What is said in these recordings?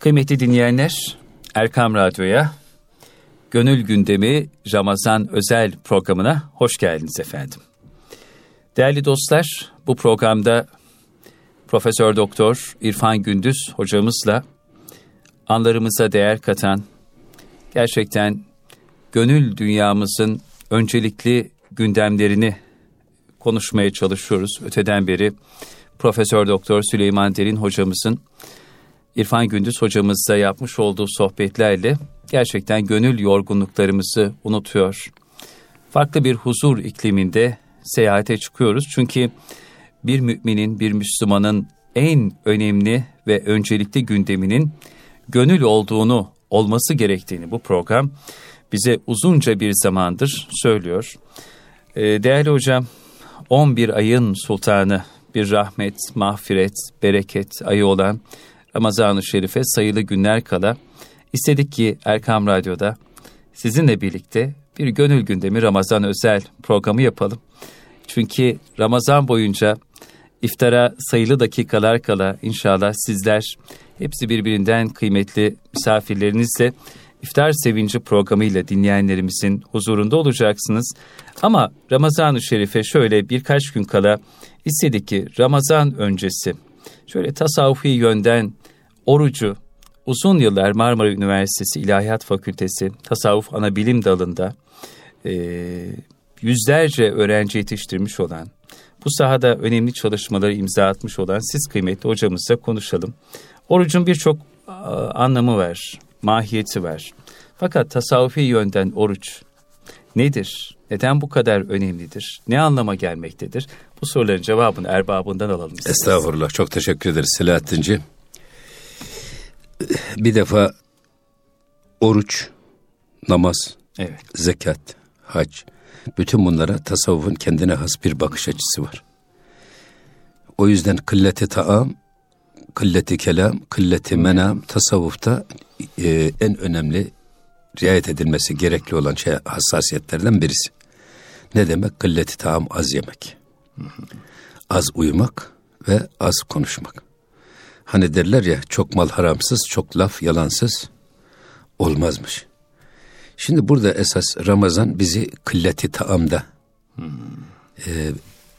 Kıymetli dinleyenler, Erkam Radyo'ya Gönül Gündemi Ramazan özel programına hoş geldiniz efendim. Değerli dostlar, bu programda Profesör Doktor İrfan Gündüz hocamızla anlarımıza değer katan, gerçekten gönül dünyamızın öncelikli gündemlerini konuşmaya çalışıyoruz. Öteden beri Profesör Doktor Süleyman Derin hocamızın İrfan Gündüz hocamızla yapmış olduğu sohbetlerle gerçekten gönül yorgunluklarımızı unutuyor. Farklı bir huzur ikliminde seyahate çıkıyoruz. Çünkü bir müminin, bir Müslümanın en önemli ve öncelikli gündeminin gönül olduğunu, olması gerektiğini bu program bize uzunca bir zamandır söylüyor. Ee, değerli hocam, 11 ayın sultanı, bir rahmet, mağfiret, bereket ayı olan Ramazan-ı Şerif'e sayılı günler kala istedik ki Erkam Radyo'da sizinle birlikte bir gönül gündemi Ramazan özel programı yapalım. Çünkü Ramazan boyunca iftara sayılı dakikalar kala inşallah sizler hepsi birbirinden kıymetli misafirlerinizle iftar sevinci programıyla dinleyenlerimizin huzurunda olacaksınız. Ama Ramazan-ı Şerif'e şöyle birkaç gün kala istedik ki Ramazan öncesi şöyle tasavvufi yönden orucu uzun yıllar Marmara Üniversitesi İlahiyat Fakültesi Tasavvuf Anabilim Dalı'nda e, yüzlerce öğrenci yetiştirmiş olan, bu sahada önemli çalışmaları imza atmış olan siz kıymetli hocamızla konuşalım. Orucun birçok anlamı var, mahiyeti var. Fakat tasavvufi yönden oruç nedir? Neden bu kadar önemlidir? Ne anlama gelmektedir? Bu soruların cevabını erbabından alalım. Estağfurullah. Çok teşekkür ederiz Selahattinci. Bir defa oruç, namaz, evet. zekat, hac, bütün bunlara tasavvufun kendine has bir bakış açısı var. O yüzden kılleti taam, kılleti kelam, kılleti menam tasavvufta e, en önemli riayet edilmesi gerekli olan şey hassasiyetlerden birisi. Ne demek? Kılleti taam az yemek. Az uyumak ve az konuşmak. Hani derler ya çok mal haramsız, çok laf yalansız olmazmış. Şimdi burada esas Ramazan bizi kılleti taamda hmm. e,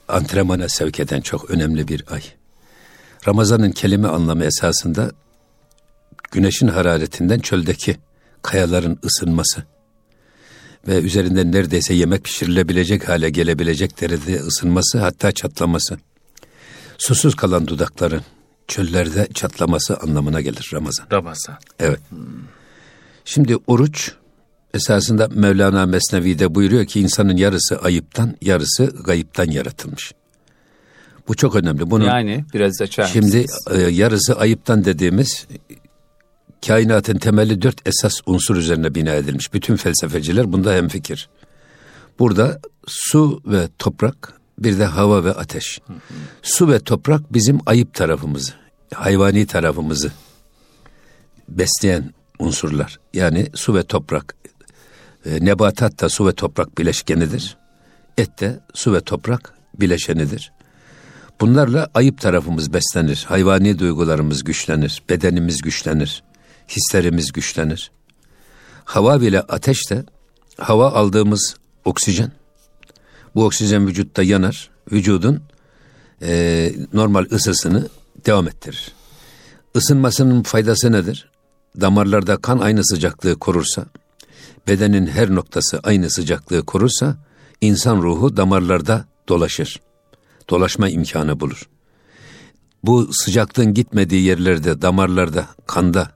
antrenmana sevk eden çok önemli bir ay. Ramazan'ın kelime anlamı esasında güneşin hararetinden çöldeki kayaların ısınması ve üzerinden neredeyse yemek pişirilebilecek hale gelebilecek derecede ısınması hatta çatlaması. Susuz kalan dudakların çöllerde çatlaması anlamına gelir Ramazan. Ramazan. Evet. Hmm. Şimdi oruç esasında Mevlana Mesnevi'de buyuruyor ki insanın yarısı ayıptan, yarısı gayiptan yaratılmış. Bu çok önemli. Bunun yani biraz açar Şimdi e, yarısı ayıptan dediğimiz kainatın temeli dört esas unsur üzerine bina edilmiş. Bütün felsefeciler bunda hemfikir. Burada su ve toprak, bir de hava ve ateş. Hı hı. Su ve toprak bizim ayıp tarafımızı, hayvani tarafımızı besleyen unsurlar. Yani su ve toprak. E, nebatat da su ve toprak bileşkenidir. Et de su ve toprak bileşenidir. Bunlarla ayıp tarafımız beslenir. Hayvani duygularımız güçlenir. Bedenimiz güçlenir. Hislerimiz güçlenir. Hava bile ateş de hava aldığımız oksijen. Bu oksijen vücutta yanar. Vücudun e, normal ısısını devam ettirir. Isınmasının faydası nedir? Damarlarda kan aynı sıcaklığı korursa, bedenin her noktası aynı sıcaklığı korursa, insan ruhu damarlarda dolaşır. Dolaşma imkanı bulur. Bu sıcaklığın gitmediği yerlerde, damarlarda, kanda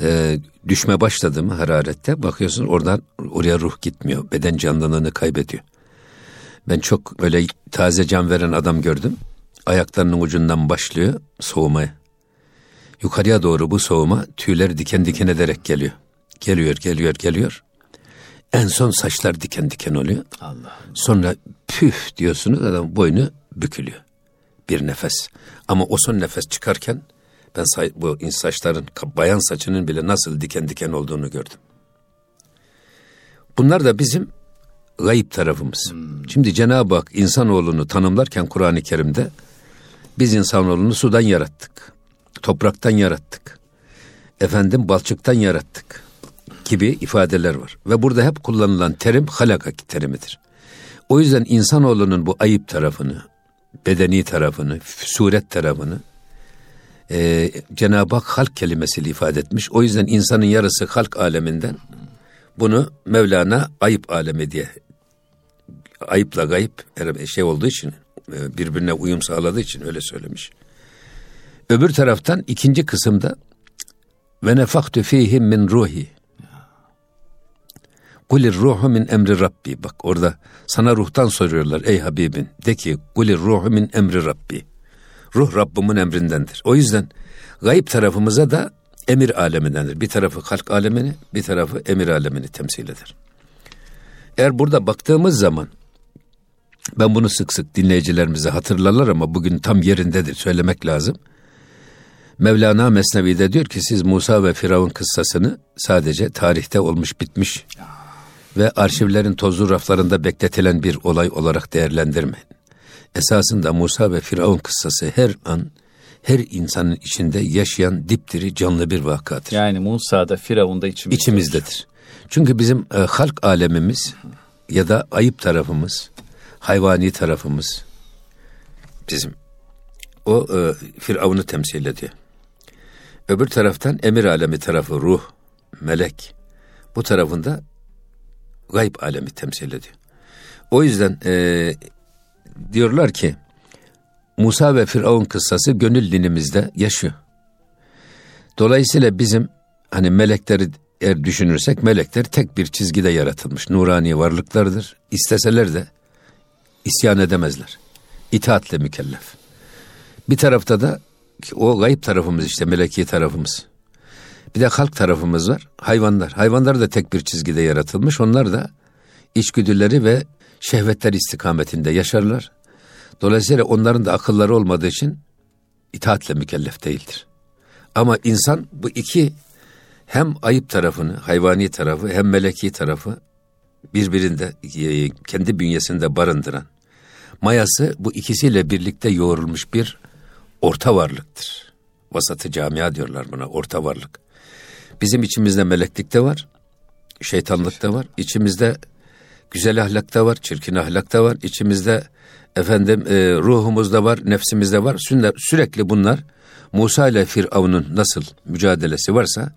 e, düşme başladı mı hararette bakıyorsun oradan oraya ruh gitmiyor. Beden canlılığını kaybediyor. Ben çok böyle taze can veren adam gördüm. Ayaklarının ucundan başlıyor soğumaya. Yukarıya doğru bu soğuma tüyler diken diken ederek geliyor. Geliyor, geliyor, geliyor. En son saçlar diken diken oluyor. Allah. Sonra püf diyorsunuz adam boynu bükülüyor. Bir nefes. Ama o son nefes çıkarken ben bu saçların bayan saçının bile nasıl diken diken olduğunu gördüm. Bunlar da bizim gayip tarafımız. Hmm. Şimdi Cenab-ı Hak insanoğlunu tanımlarken Kur'an-ı Kerim'de biz insanoğlunu sudan yarattık. Topraktan yarattık. efendim balçıktan yarattık gibi ifadeler var. Ve burada hep kullanılan terim halaka terimidir. O yüzden insanoğlunun bu ayıp tarafını, bedeni tarafını, suret tarafını e, Cenab-ı Hak halk kelimesiyle ifade etmiş. O yüzden insanın yarısı halk aleminden bunu Mevlana ayıp alemi diye ayıpla gayip şey olduğu için birbirine uyum sağladığı için öyle söylemiş. Öbür taraftan ikinci kısımda ve nefaktu fihim min ruhi. Kulir ruhu min emri Rabbi. Bak orada sana ruhtan soruyorlar ey Habibin. De ki kulir ruhu min emri Rabbi. Ruh Rabbimin emrindendir. O yüzden gayip tarafımıza da emir alemindendir. Bir tarafı halk alemini, bir tarafı emir alemini temsil eder. Eğer burada baktığımız zaman ben bunu sık sık dinleyicilerimize hatırlarlar ama bugün tam yerindedir söylemek lazım. Mevlana Mesnevi'de diyor ki siz Musa ve Firavun kıssasını sadece tarihte olmuş bitmiş ve arşivlerin tozlu raflarında bekletilen bir olay olarak değerlendirmeyin. Esasında Musa ve Firavun kıssası her an her insanın içinde yaşayan dipdiri canlı bir vakadır. Yani Musa da Firavun da içimizdedir. İçimizdedir. Çünkü bizim e, halk alemimiz ya da ayıp tarafımız, hayvani tarafımız bizim o e, Firavun'u temsil ediyor. Öbür taraftan emir alemi tarafı ruh, melek. Bu tarafında gayb alemi temsil ediyor. O yüzden e, diyorlar ki Musa ve Firavun kıssası gönül dinimizde yaşıyor. Dolayısıyla bizim hani melekleri eğer düşünürsek melekler tek bir çizgide yaratılmış nurani varlıklardır. İsteseler de isyan edemezler. İtaatle mükellef. Bir tarafta da o gayip tarafımız işte meleki tarafımız. Bir de halk tarafımız var. Hayvanlar. Hayvanlar da tek bir çizgide yaratılmış. Onlar da içgüdüleri ve şehvetler istikametinde yaşarlar. Dolayısıyla onların da akılları olmadığı için itaatle mükellef değildir. Ama insan bu iki hem ayıp tarafını, hayvani tarafı hem meleki tarafı birbirinde e, kendi bünyesinde barındıran mayası bu ikisiyle birlikte yoğrulmuş bir orta varlıktır. Vasatı camia diyorlar buna orta varlık. Bizim içimizde meleklik de var, şeytanlık da var. İçimizde güzel ahlak da var, çirkin ahlak da var. İçimizde efendim e, ruhumuzda var, nefsimizde var. Sürekli bunlar Musa ile Firavun'un nasıl mücadelesi varsa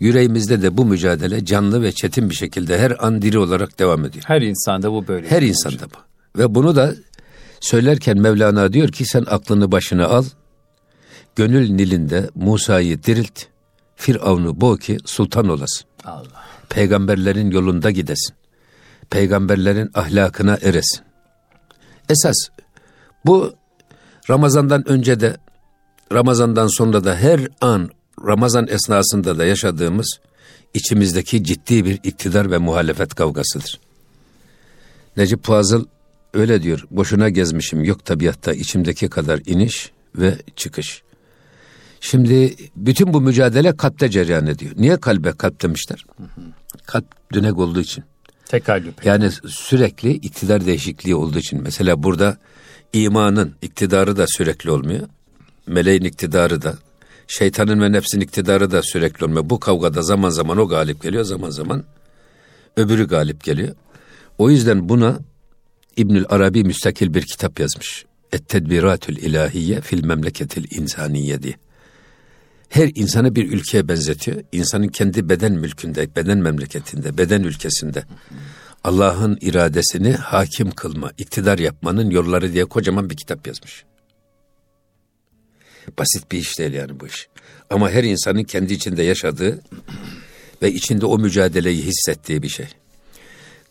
yüreğimizde de bu mücadele canlı ve çetin bir şekilde her an diri olarak devam ediyor. Her insanda bu böyle. Her insanda bu. Ve bunu da söylerken Mevlana diyor ki sen aklını başına al. Gönül nilinde Musa'yı dirilt. Firavun'u boğ ki sultan olasın. Allah. Peygamberlerin yolunda gidesin. Peygamberlerin ahlakına eresin. Esas bu Ramazan'dan önce de Ramazan'dan sonra da her an Ramazan esnasında da yaşadığımız içimizdeki ciddi bir iktidar ve muhalefet kavgasıdır. Necip Fazıl öyle diyor. Boşuna gezmişim yok tabiatta içimdeki kadar iniş ve çıkış. Şimdi bütün bu mücadele kalpte cereyan ediyor. Niye kalbe kalp demişler? Kalp dünek olduğu için. Tekallüp. Yani sürekli iktidar değişikliği olduğu için. Mesela burada imanın iktidarı da sürekli olmuyor. Meleğin iktidarı da, şeytanın ve nefsin iktidarı da sürekli olmuyor. Bu kavgada zaman zaman o galip geliyor, zaman zaman öbürü galip geliyor. O yüzden buna İbnül Arabi müstakil bir kitap yazmış. Et-Tedbiratül İlahiye fil memleketil insaniye diye. Her insanı bir ülkeye benzetiyor. İnsanın kendi beden mülkünde, beden memleketinde, beden ülkesinde Allah'ın iradesini hakim kılma, iktidar yapmanın yolları diye kocaman bir kitap yazmış. Basit bir iş değil yani bu iş. Ama her insanın kendi içinde yaşadığı ve içinde o mücadeleyi hissettiği bir şey.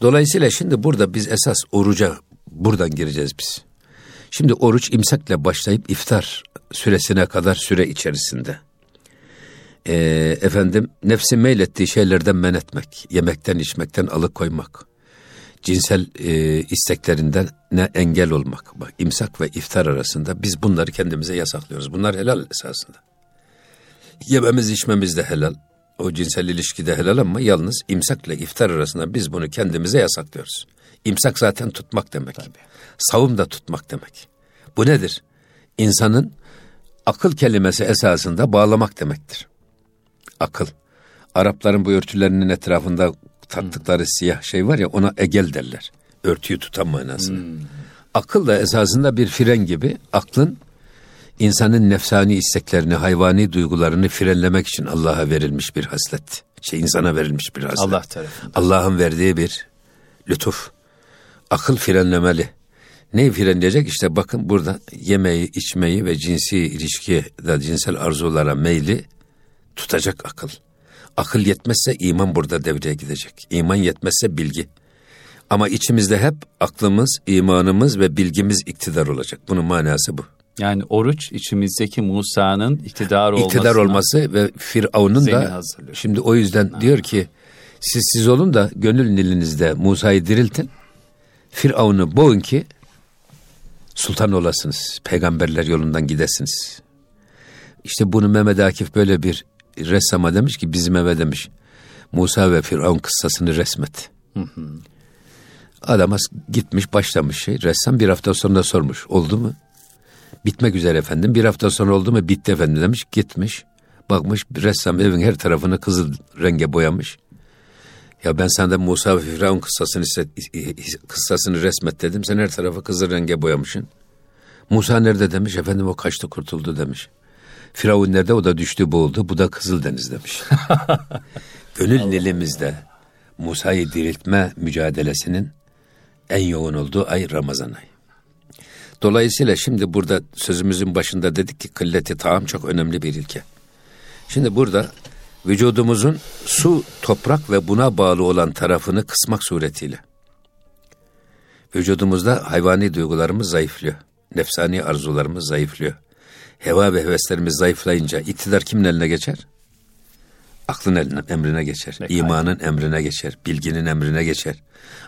Dolayısıyla şimdi burada biz esas oruca buradan gireceğiz biz. Şimdi oruç imsakla başlayıp iftar süresine kadar süre içerisinde. Ee, efendim nefsi meylettiği şeylerden men etmek, yemekten içmekten alıkoymak, cinsel e, isteklerinden ne engel olmak. Bak imsak ve iftar arasında biz bunları kendimize yasaklıyoruz. Bunlar helal esasında. Yememiz içmemiz de helal. O cinsel ilişki de helal ama yalnız imsakla iftar arasında biz bunu kendimize yasaklıyoruz. İmsak zaten tutmak demek. Tabii. Savum da tutmak demek. Bu nedir? İnsanın akıl kelimesi esasında bağlamak demektir. akıl. Arapların bu örtülerinin etrafında taktıkları siyah şey var ya ona egel derler. Örtüyü tutan manası. Hmm. Akıl da esasında bir fren gibi aklın insanın nefsani isteklerini, hayvani duygularını frenlemek için Allah'a verilmiş bir haslet. Şey insana verilmiş bir haslet. Allah tarafından. Allah'ın verdiği bir lütuf. Akıl frenlemeli. Neyi frenleyecek? İşte bakın burada yemeği, içmeyi ve cinsi ilişki da cinsel arzulara meyli tutacak akıl. Akıl yetmezse iman burada devreye gidecek. İman yetmezse bilgi. Ama içimizde hep aklımız, imanımız ve bilgimiz iktidar olacak. Bunun manası bu. Yani oruç içimizdeki Musa'nın iktidar olması. İktidar olması ve Firavun'un da hazırlıyor. şimdi o yüzden ha. diyor ki siz siz olun da gönül nilinizde Musa'yı diriltin. Firavun'u boğun ki sultan olasınız. Peygamberler yolundan gidesiniz. İşte bunu Mehmet Akif böyle bir ressama demiş ki bizim eve demiş Musa ve Firavun kıssasını resmet. Hı hı. Adama gitmiş başlamış şey. Ressam bir hafta sonra sormuş. Oldu mu? Bitmek üzere efendim. Bir hafta sonra oldu mu? Bitti efendim demiş. Gitmiş. Bakmış ressam evin her tarafını kızıl renge boyamış. Ya ben senden Musa ve Firavun kıssasını, kıssasını resmet dedim. Sen her tarafı kızıl renge boyamışsın. Musa nerede demiş. Efendim o kaçtı kurtuldu demiş. Firavun nerede? O da düştü boğuldu. Bu da Kızıldeniz demiş. Gönül nilimizde Musa'yı diriltme mücadelesinin en yoğun olduğu ay Ramazan ayı. Dolayısıyla şimdi burada sözümüzün başında dedik ki kılleti taam çok önemli bir ilke. Şimdi burada vücudumuzun su, toprak ve buna bağlı olan tarafını kısmak suretiyle vücudumuzda hayvani duygularımız zayıflıyor. Nefsani arzularımız zayıflıyor. Heva ve heveslerimiz zayıflayınca iktidar kimin eline geçer? Aklın eline, emrine geçer. Ne imanın emrine geçer. Bilginin emrine geçer.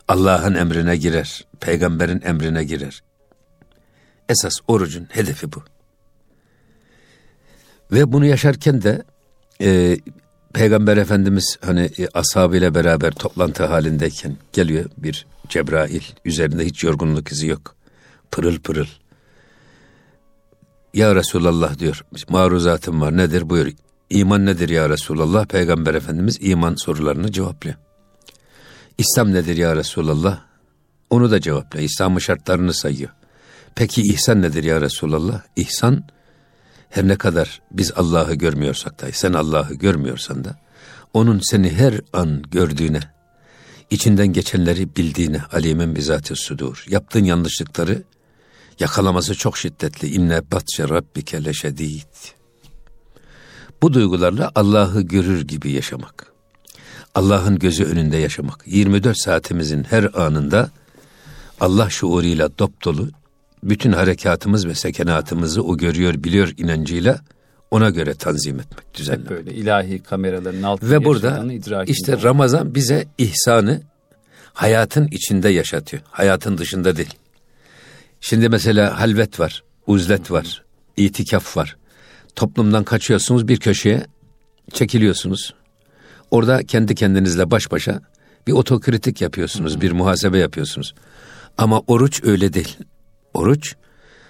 Allah'ın emrine girer. Peygamberin emrine girer. Esas orucun hedefi bu. Ve bunu yaşarken de e, Peygamber Efendimiz hani e, ashabıyla beraber toplantı halindeyken geliyor bir Cebrail. Üzerinde hiç yorgunluk izi yok. Pırıl pırıl. Ya Resulallah diyor. Maruzatım var nedir buyur. İman nedir ya Resulallah? Peygamber Efendimiz iman sorularını cevaplıyor. İslam nedir ya Resulallah? Onu da cevaplıyor. İslam'ın şartlarını sayıyor. Peki ihsan nedir ya Resulallah? İhsan her ne kadar biz Allah'ı görmüyorsak da sen Allah'ı görmüyorsan da onun seni her an gördüğüne, içinden geçenleri bildiğine alimin bizatı sudur. Yaptığın yanlışlıkları yakalaması çok şiddetli. İnne batşe rabbike leşedid. Bu duygularla Allah'ı görür gibi yaşamak. Allah'ın gözü önünde yaşamak. 24 saatimizin her anında Allah şuuruyla dop dolu, bütün harekatımız ve sekenatımızı o görüyor, biliyor inancıyla ona göre tanzim etmek, düzenlemek. Hep böyle ilahi kameraların altında Ve burada işte Ramazan bize ihsanı hayatın içinde yaşatıyor. Hayatın dışında değil. Şimdi mesela halvet var, uzlet var, itikaf var. Toplumdan kaçıyorsunuz bir köşeye çekiliyorsunuz. Orada kendi kendinizle baş başa bir otokritik yapıyorsunuz, bir muhasebe yapıyorsunuz. Ama oruç öyle değil. Oruç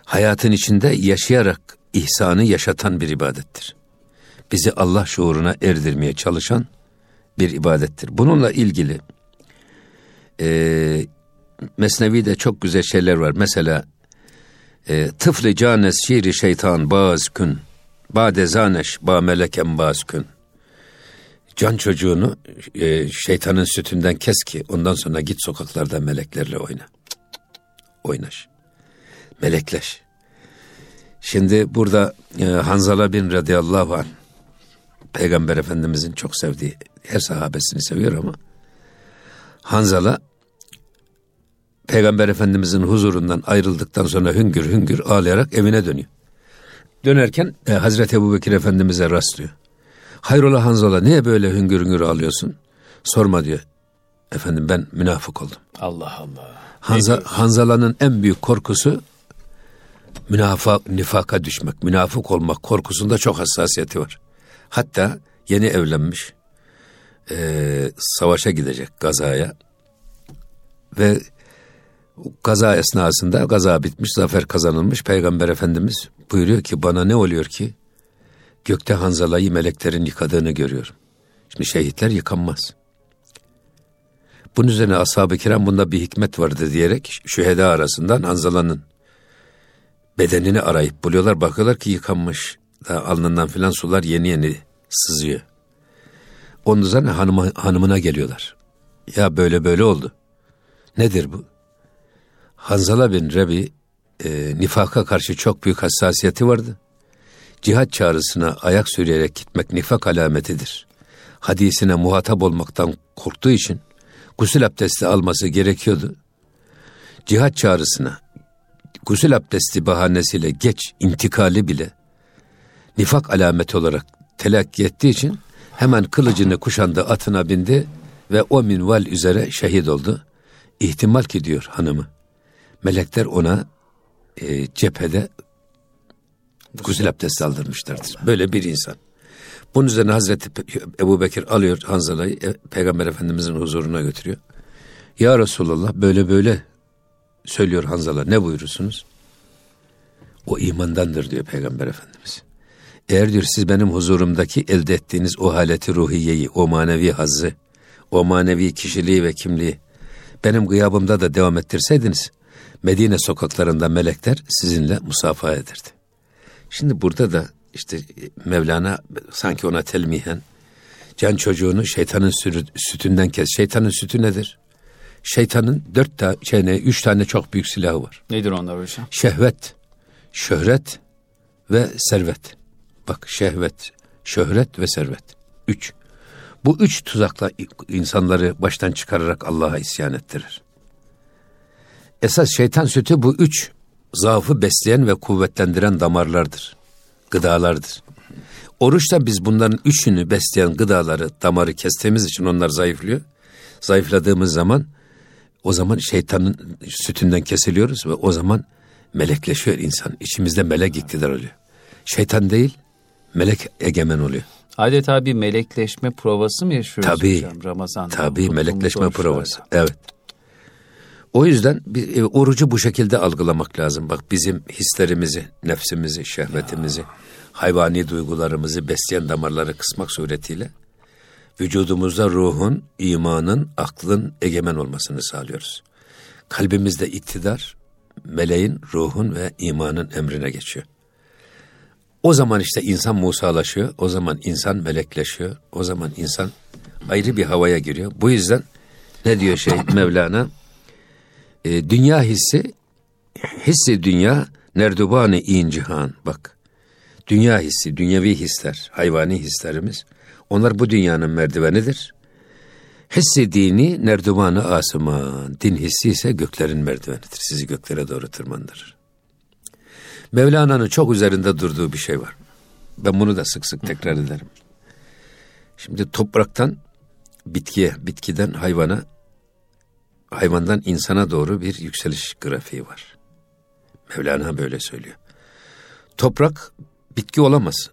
hayatın içinde yaşayarak ihsanı yaşatan bir ibadettir. Bizi Allah şuuruna erdirmeye çalışan bir ibadettir. Bununla ilgili e, Mesnevi'de çok güzel şeyler var. Mesela e, tıfli canes şiiri şeytan baz kün bade zaneş ba meleken baz kün can çocuğunu e, şeytanın sütünden kes ki ondan sonra git sokaklarda meleklerle oyna. Oynaş. Melekleş. Şimdi burada e, Hanzala bin radıyallahu anh Peygamber Efendimizin çok sevdiği her sahabesini seviyor ama Hanzala Peygamber Efendimizin huzurundan ayrıldıktan sonra hüngür hüngür ağlayarak evine dönüyor. Dönerken e, Hazreti Ebu Bekir Efendimiz'e rastlıyor. Hayrola Hanzala niye böyle hüngür hüngür ağlıyorsun? Sorma diyor. Efendim ben münafık oldum. Allah Allah. Hanza, Hanzala'nın en büyük korkusu münafak, nifaka düşmek, münafık olmak korkusunda çok hassasiyeti var. Hatta yeni evlenmiş, e, savaşa gidecek gazaya ve Gaza esnasında gaza bitmiş, zafer kazanılmış. Peygamber Efendimiz buyuruyor ki bana ne oluyor ki gökte Hanzala'yı meleklerin yıkadığını görüyorum. Şimdi şehitler yıkanmaz. Bunun üzerine ashab-ı kiram bunda bir hikmet vardı diyerek şüheda arasından Hanzala'nın bedenini arayıp buluyorlar. Bakıyorlar ki yıkanmış. Daha alnından filan sular yeni yeni sızıyor. Onun üzerine hanıma, hanımına geliyorlar. Ya böyle böyle oldu. Nedir bu? Hanzala bin Rebi e, nifaka karşı çok büyük hassasiyeti vardı. Cihat çağrısına ayak sürüyerek gitmek nifak alametidir. Hadisine muhatap olmaktan korktuğu için gusül abdesti alması gerekiyordu. Cihat çağrısına gusül abdesti bahanesiyle geç intikali bile nifak alameti olarak telakki ettiği için hemen kılıcını kuşandı, atına bindi ve o minval üzere şehit oldu. İhtimal ki diyor hanımı. Melekler ona e, cephede gusül abdesti aldırmışlardır. Böyle bir insan. Bunun üzerine Hazreti Ebu Bekir alıyor Hanzala'yı e, Peygamber Efendimizin huzuruna götürüyor. Ya Resulallah böyle böyle söylüyor Hanzala ne buyurursunuz? O imandandır diyor Peygamber Efendimiz. Eğer diyor siz benim huzurumdaki elde ettiğiniz o haleti ruhiyeyi, o manevi hazzı, o manevi kişiliği ve kimliği benim gıyabımda da devam ettirseydiniz Medine sokaklarında melekler sizinle musafaha ederdi. Şimdi burada da işte Mevlana sanki ona telmihen can çocuğunu şeytanın sütünden kes. Şeytanın sütü nedir? Şeytanın dört tane, şey ne, üç tane çok büyük silahı var. Nedir onlar hocam? Şehvet, şöhret ve servet. Bak şehvet, şöhret ve servet. Üç. Bu üç tuzakla insanları baştan çıkararak Allah'a isyan ettirir. Esas şeytan sütü bu üç zaafı besleyen ve kuvvetlendiren damarlardır. Gıdalardır. Oruçta biz bunların üçünü besleyen gıdaları, damarı kestiğimiz için onlar zayıflıyor. Zayıfladığımız zaman o zaman şeytanın sütünden kesiliyoruz ve o zaman melekleşiyor insan. İçimizde melek iktidar oluyor. Şeytan değil, melek egemen oluyor. Adeta bir melekleşme provası mı yaşıyoruz tabii, hocam Ramazan'da? Tabii melekleşme provası. Evet. O yüzden bir, e, orucu bu şekilde algılamak lazım. Bak bizim hislerimizi, nefsimizi, şehvetimizi, ya. hayvani duygularımızı besleyen damarları kısmak suretiyle vücudumuzda ruhun, imanın, aklın egemen olmasını sağlıyoruz. Kalbimizde iktidar, meleğin, ruhun ve imanın emrine geçiyor. O zaman işte insan musalaşıyor, o zaman insan melekleşiyor, o zaman insan ayrı bir havaya giriyor. Bu yüzden ne diyor şey Mevlana? E, dünya hissi, hissi dünya, nerdubane in cihan. Bak, dünya hissi, dünyevi hisler, hayvani hislerimiz, onlar bu dünyanın merdivenidir. Hissi dini nerdumanı asıman, din hissi ise göklerin merdivenidir. Sizi göklere doğru tırmandırır. Mevlana'nın çok üzerinde durduğu bir şey var. Ben bunu da sık sık tekrar ederim. Şimdi topraktan bitkiye, bitkiden hayvana, hayvandan insana doğru bir yükseliş grafiği var. Mevlana böyle söylüyor. Toprak bitki olamaz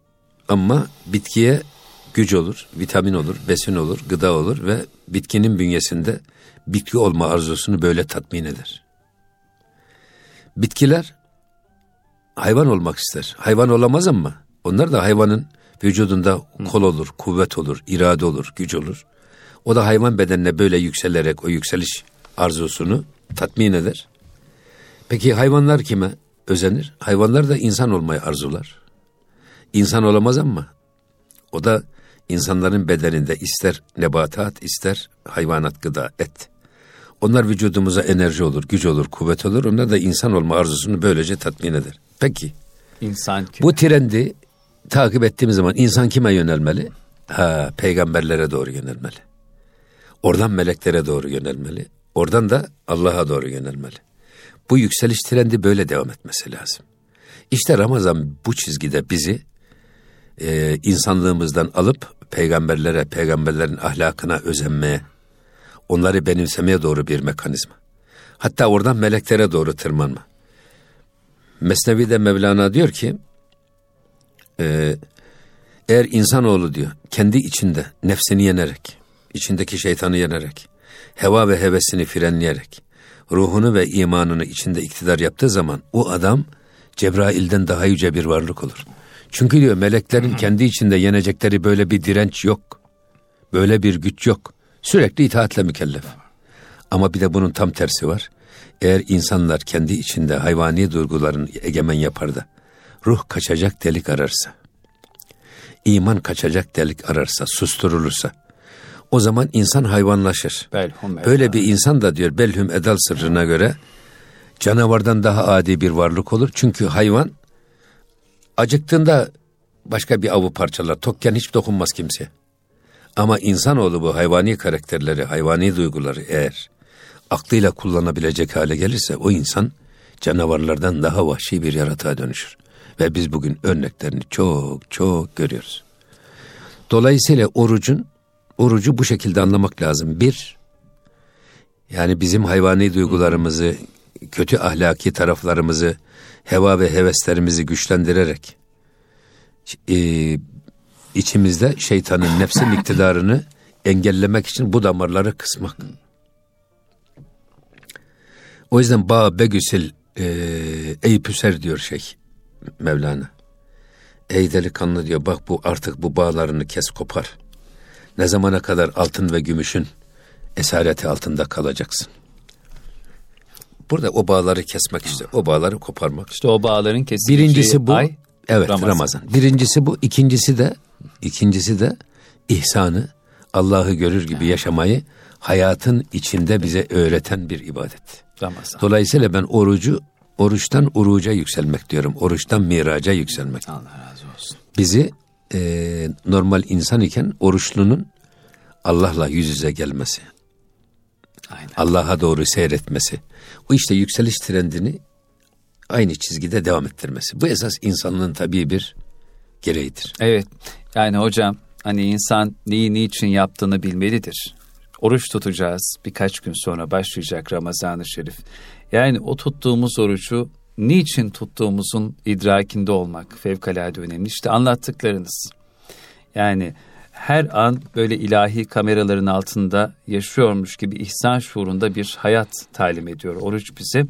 ama bitkiye güç olur, vitamin olur, besin olur, gıda olur ve bitkinin bünyesinde bitki olma arzusunu böyle tatmin eder. Bitkiler hayvan olmak ister. Hayvan olamaz ama onlar da hayvanın vücudunda kol olur, kuvvet olur, irade olur, güç olur. O da hayvan bedenine böyle yükselerek o yükseliş arzusunu tatmin eder. Peki hayvanlar kime özenir? Hayvanlar da insan olmayı arzular. İnsan olamaz ama o da insanların bedeninde ister nebatat ister hayvanat gıda et. Onlar vücudumuza enerji olur, güç olur, kuvvet olur. Onlar da insan olma arzusunu böylece tatmin eder. Peki. İnsan kime? Bu trendi takip ettiğimiz zaman insan kime yönelmeli? Ha, peygamberlere doğru yönelmeli. Oradan meleklere doğru yönelmeli. Oradan da Allah'a doğru yönelmeli. Bu yükseliş trendi böyle devam etmesi lazım. İşte Ramazan bu çizgide bizi e, insanlığımızdan alıp peygamberlere, peygamberlerin ahlakına özenmeye, onları benimsemeye doğru bir mekanizma. Hatta oradan meleklere doğru tırmanma. Mesnevi'de Mevlana diyor ki, e, eğer insanoğlu diyor, kendi içinde nefsini yenerek, içindeki şeytanı yenerek, heva ve hevesini frenleyerek, ruhunu ve imanını içinde iktidar yaptığı zaman o adam Cebrail'den daha yüce bir varlık olur. Çünkü diyor meleklerin kendi içinde yenecekleri böyle bir direnç yok. Böyle bir güç yok. Sürekli itaatle mükellef. Ama bir de bunun tam tersi var. Eğer insanlar kendi içinde hayvani duyguların egemen yapar da ruh kaçacak delik ararsa, iman kaçacak delik ararsa, susturulursa, o zaman insan hayvanlaşır. Belhum Öyle bir insan da diyor Belhum Edal sırrına göre canavardan daha adi bir varlık olur. Çünkü hayvan acıktığında başka bir avı parçalar. Tokken hiç dokunmaz kimse. Ama insanoğlu bu hayvani karakterleri, hayvani duyguları eğer aklıyla kullanabilecek hale gelirse o insan canavarlardan daha vahşi bir yaratığa dönüşür. Ve biz bugün örneklerini çok çok görüyoruz. Dolayısıyla orucun orucu bu şekilde anlamak lazım. Bir, yani bizim hayvani duygularımızı, kötü ahlaki taraflarımızı, heva ve heveslerimizi güçlendirerek e, içimizde şeytanın nefsin iktidarını engellemek için bu damarları kısmak. O yüzden bağ begüsil e, ey püser diyor şey Mevlana. Ey delikanlı diyor bak bu artık bu bağlarını kes kopar. Ne zamana kadar altın ve gümüşün esareti altında kalacaksın. Burada o bağları kesmek işte, o bağları koparmak. İşte o bağların kesileceği Birincisi bu. ay evet Ramazan. Ramazan. Birincisi bu. ikincisi de ikincisi de ihsanı Allah'ı görür gibi yaşamayı hayatın içinde bize öğreten bir ibadet. Ramazan. Dolayısıyla ben orucu oruçtan uruca yükselmek diyorum. Oruçtan miraca yükselmek. Allah razı olsun. Bizi e, normal insan iken oruçlunun Allah'la yüz yüze gelmesi. Allah'a doğru seyretmesi, o işte yükseliş trendini aynı çizgide devam ettirmesi. Bu esas insanlığın tabii bir gereğidir. Evet. Yani hocam hani insan neyi niçin yaptığını bilmelidir. Oruç tutacağız. Birkaç gün sonra başlayacak Ramazan-ı Şerif. Yani o tuttuğumuz orucu niçin tuttuğumuzun idrakinde olmak fevkalade önemli. İşte anlattıklarınız. Yani her an böyle ilahi kameraların altında yaşıyormuş gibi ihsan şuurunda bir hayat talim ediyor oruç bize.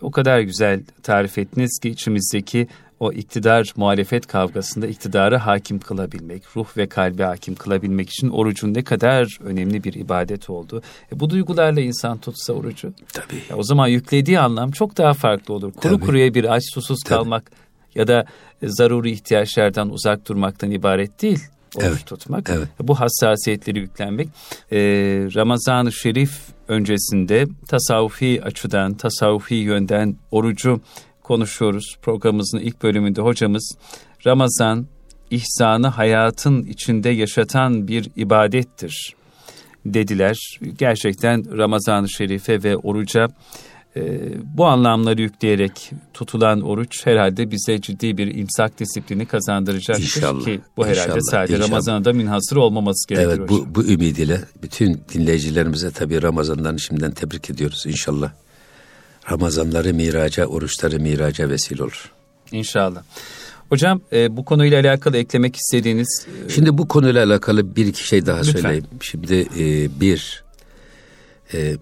O kadar güzel tarif ettiniz ki içimizdeki o iktidar muhalefet kavgasında iktidarı hakim kılabilmek, ruh ve kalbi hakim kılabilmek için orucun ne kadar önemli bir ibadet oldu. E bu duygularla insan tutsa orucu, Tabii. ya o zaman yüklediği anlam çok daha farklı olur. Kuru Tabii. kuruya bir aç susuz Tabii. kalmak ya da e, zaruri ihtiyaçlardan uzak durmaktan ibaret değil. Oruç Evet. tutmak. Evet. Bu hassasiyetleri yüklenmek. Ee, Ramazan-ı Şerif öncesinde tasavvufi açıdan, tasavvufi yönden orucu konuşuyoruz. Programımızın ilk bölümünde hocamız Ramazan ihsanı hayatın içinde yaşatan bir ibadettir dediler. Gerçekten Ramazan-ı Şerif'e ve oruca e, bu anlamları yükleyerek tutulan oruç herhalde bize ciddi bir imsak disiplini kazandıracaktır İnşallah, ki bu herhalde inşallah, sadece inşallah. Ramazan'a da minhasır olmaması gerekir Evet hocam. bu, bu ümidiyle bütün dinleyicilerimize tabii Ramazan'dan şimdiden tebrik ediyoruz inşallah. Ramazanları miraca, oruçları miraca vesile olur. İnşallah. Hocam e, bu konuyla alakalı eklemek istediğiniz e, Şimdi bu konuyla alakalı bir iki şey daha Lütfen. söyleyeyim. Şimdi e, bir, e,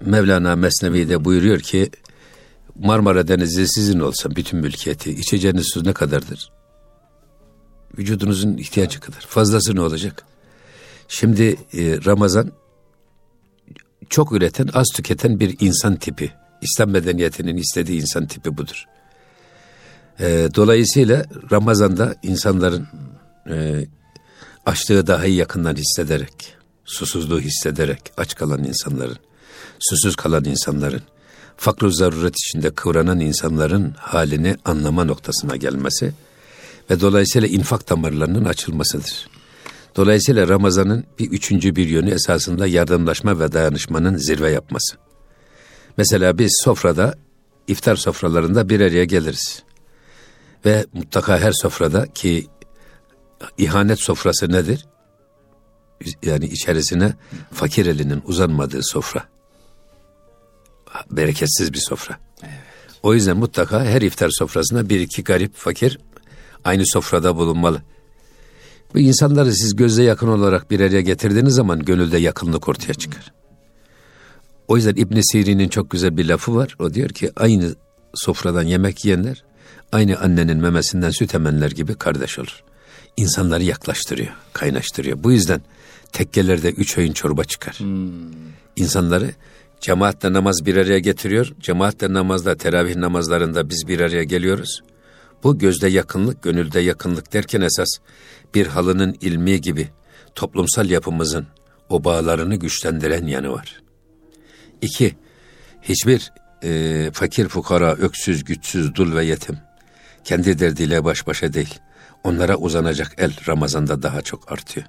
Mevlana Mesnevi'de buyuruyor ki, Marmara Denizi sizin olsa bütün mülkiyeti, içeceğiniz su ne kadardır? Vücudunuzun ihtiyacı kadar. Fazlası ne olacak? Şimdi e, Ramazan çok üreten, az tüketen bir insan tipi. İslam medeniyetinin istediği insan tipi budur. E, dolayısıyla Ramazan'da insanların e, açlığı daha iyi yakından hissederek, susuzluğu hissederek aç kalan insanların, susuz kalan insanların, fakr zaruret içinde kıvranan insanların halini anlama noktasına gelmesi ve dolayısıyla infak damarlarının açılmasıdır. Dolayısıyla Ramazan'ın bir üçüncü bir yönü esasında yardımlaşma ve dayanışmanın zirve yapması. Mesela biz sofrada, iftar sofralarında bir araya geliriz. Ve mutlaka her sofrada ki ihanet sofrası nedir? Yani içerisine fakir elinin uzanmadığı sofra. Bereketsiz bir sofra. O yüzden mutlaka her iftar sofrasında bir iki garip fakir aynı sofrada bulunmalı. Bu insanları siz gözle yakın olarak bir araya getirdiğiniz zaman gönülde yakınlık ortaya çıkar. O yüzden İbn Sirin'in çok güzel bir lafı var. O diyor ki aynı sofradan yemek yiyenler aynı annenin memesinden süt emenler gibi kardeş olur. İnsanları yaklaştırıyor, kaynaştırıyor. Bu yüzden tekkelerde üç öğün çorba çıkar. İnsanları cemaatle namaz bir araya getiriyor. Cemaatle namazda, teravih namazlarında biz bir araya geliyoruz. Bu gözde yakınlık, gönülde yakınlık derken esas bir halının ilmi gibi toplumsal yapımızın o bağlarını güçlendiren yanı var. İki, hiçbir e, fakir fukara, öksüz, güçsüz, dul ve yetim kendi derdiyle baş başa değil. Onlara uzanacak el Ramazan'da daha çok artıyor.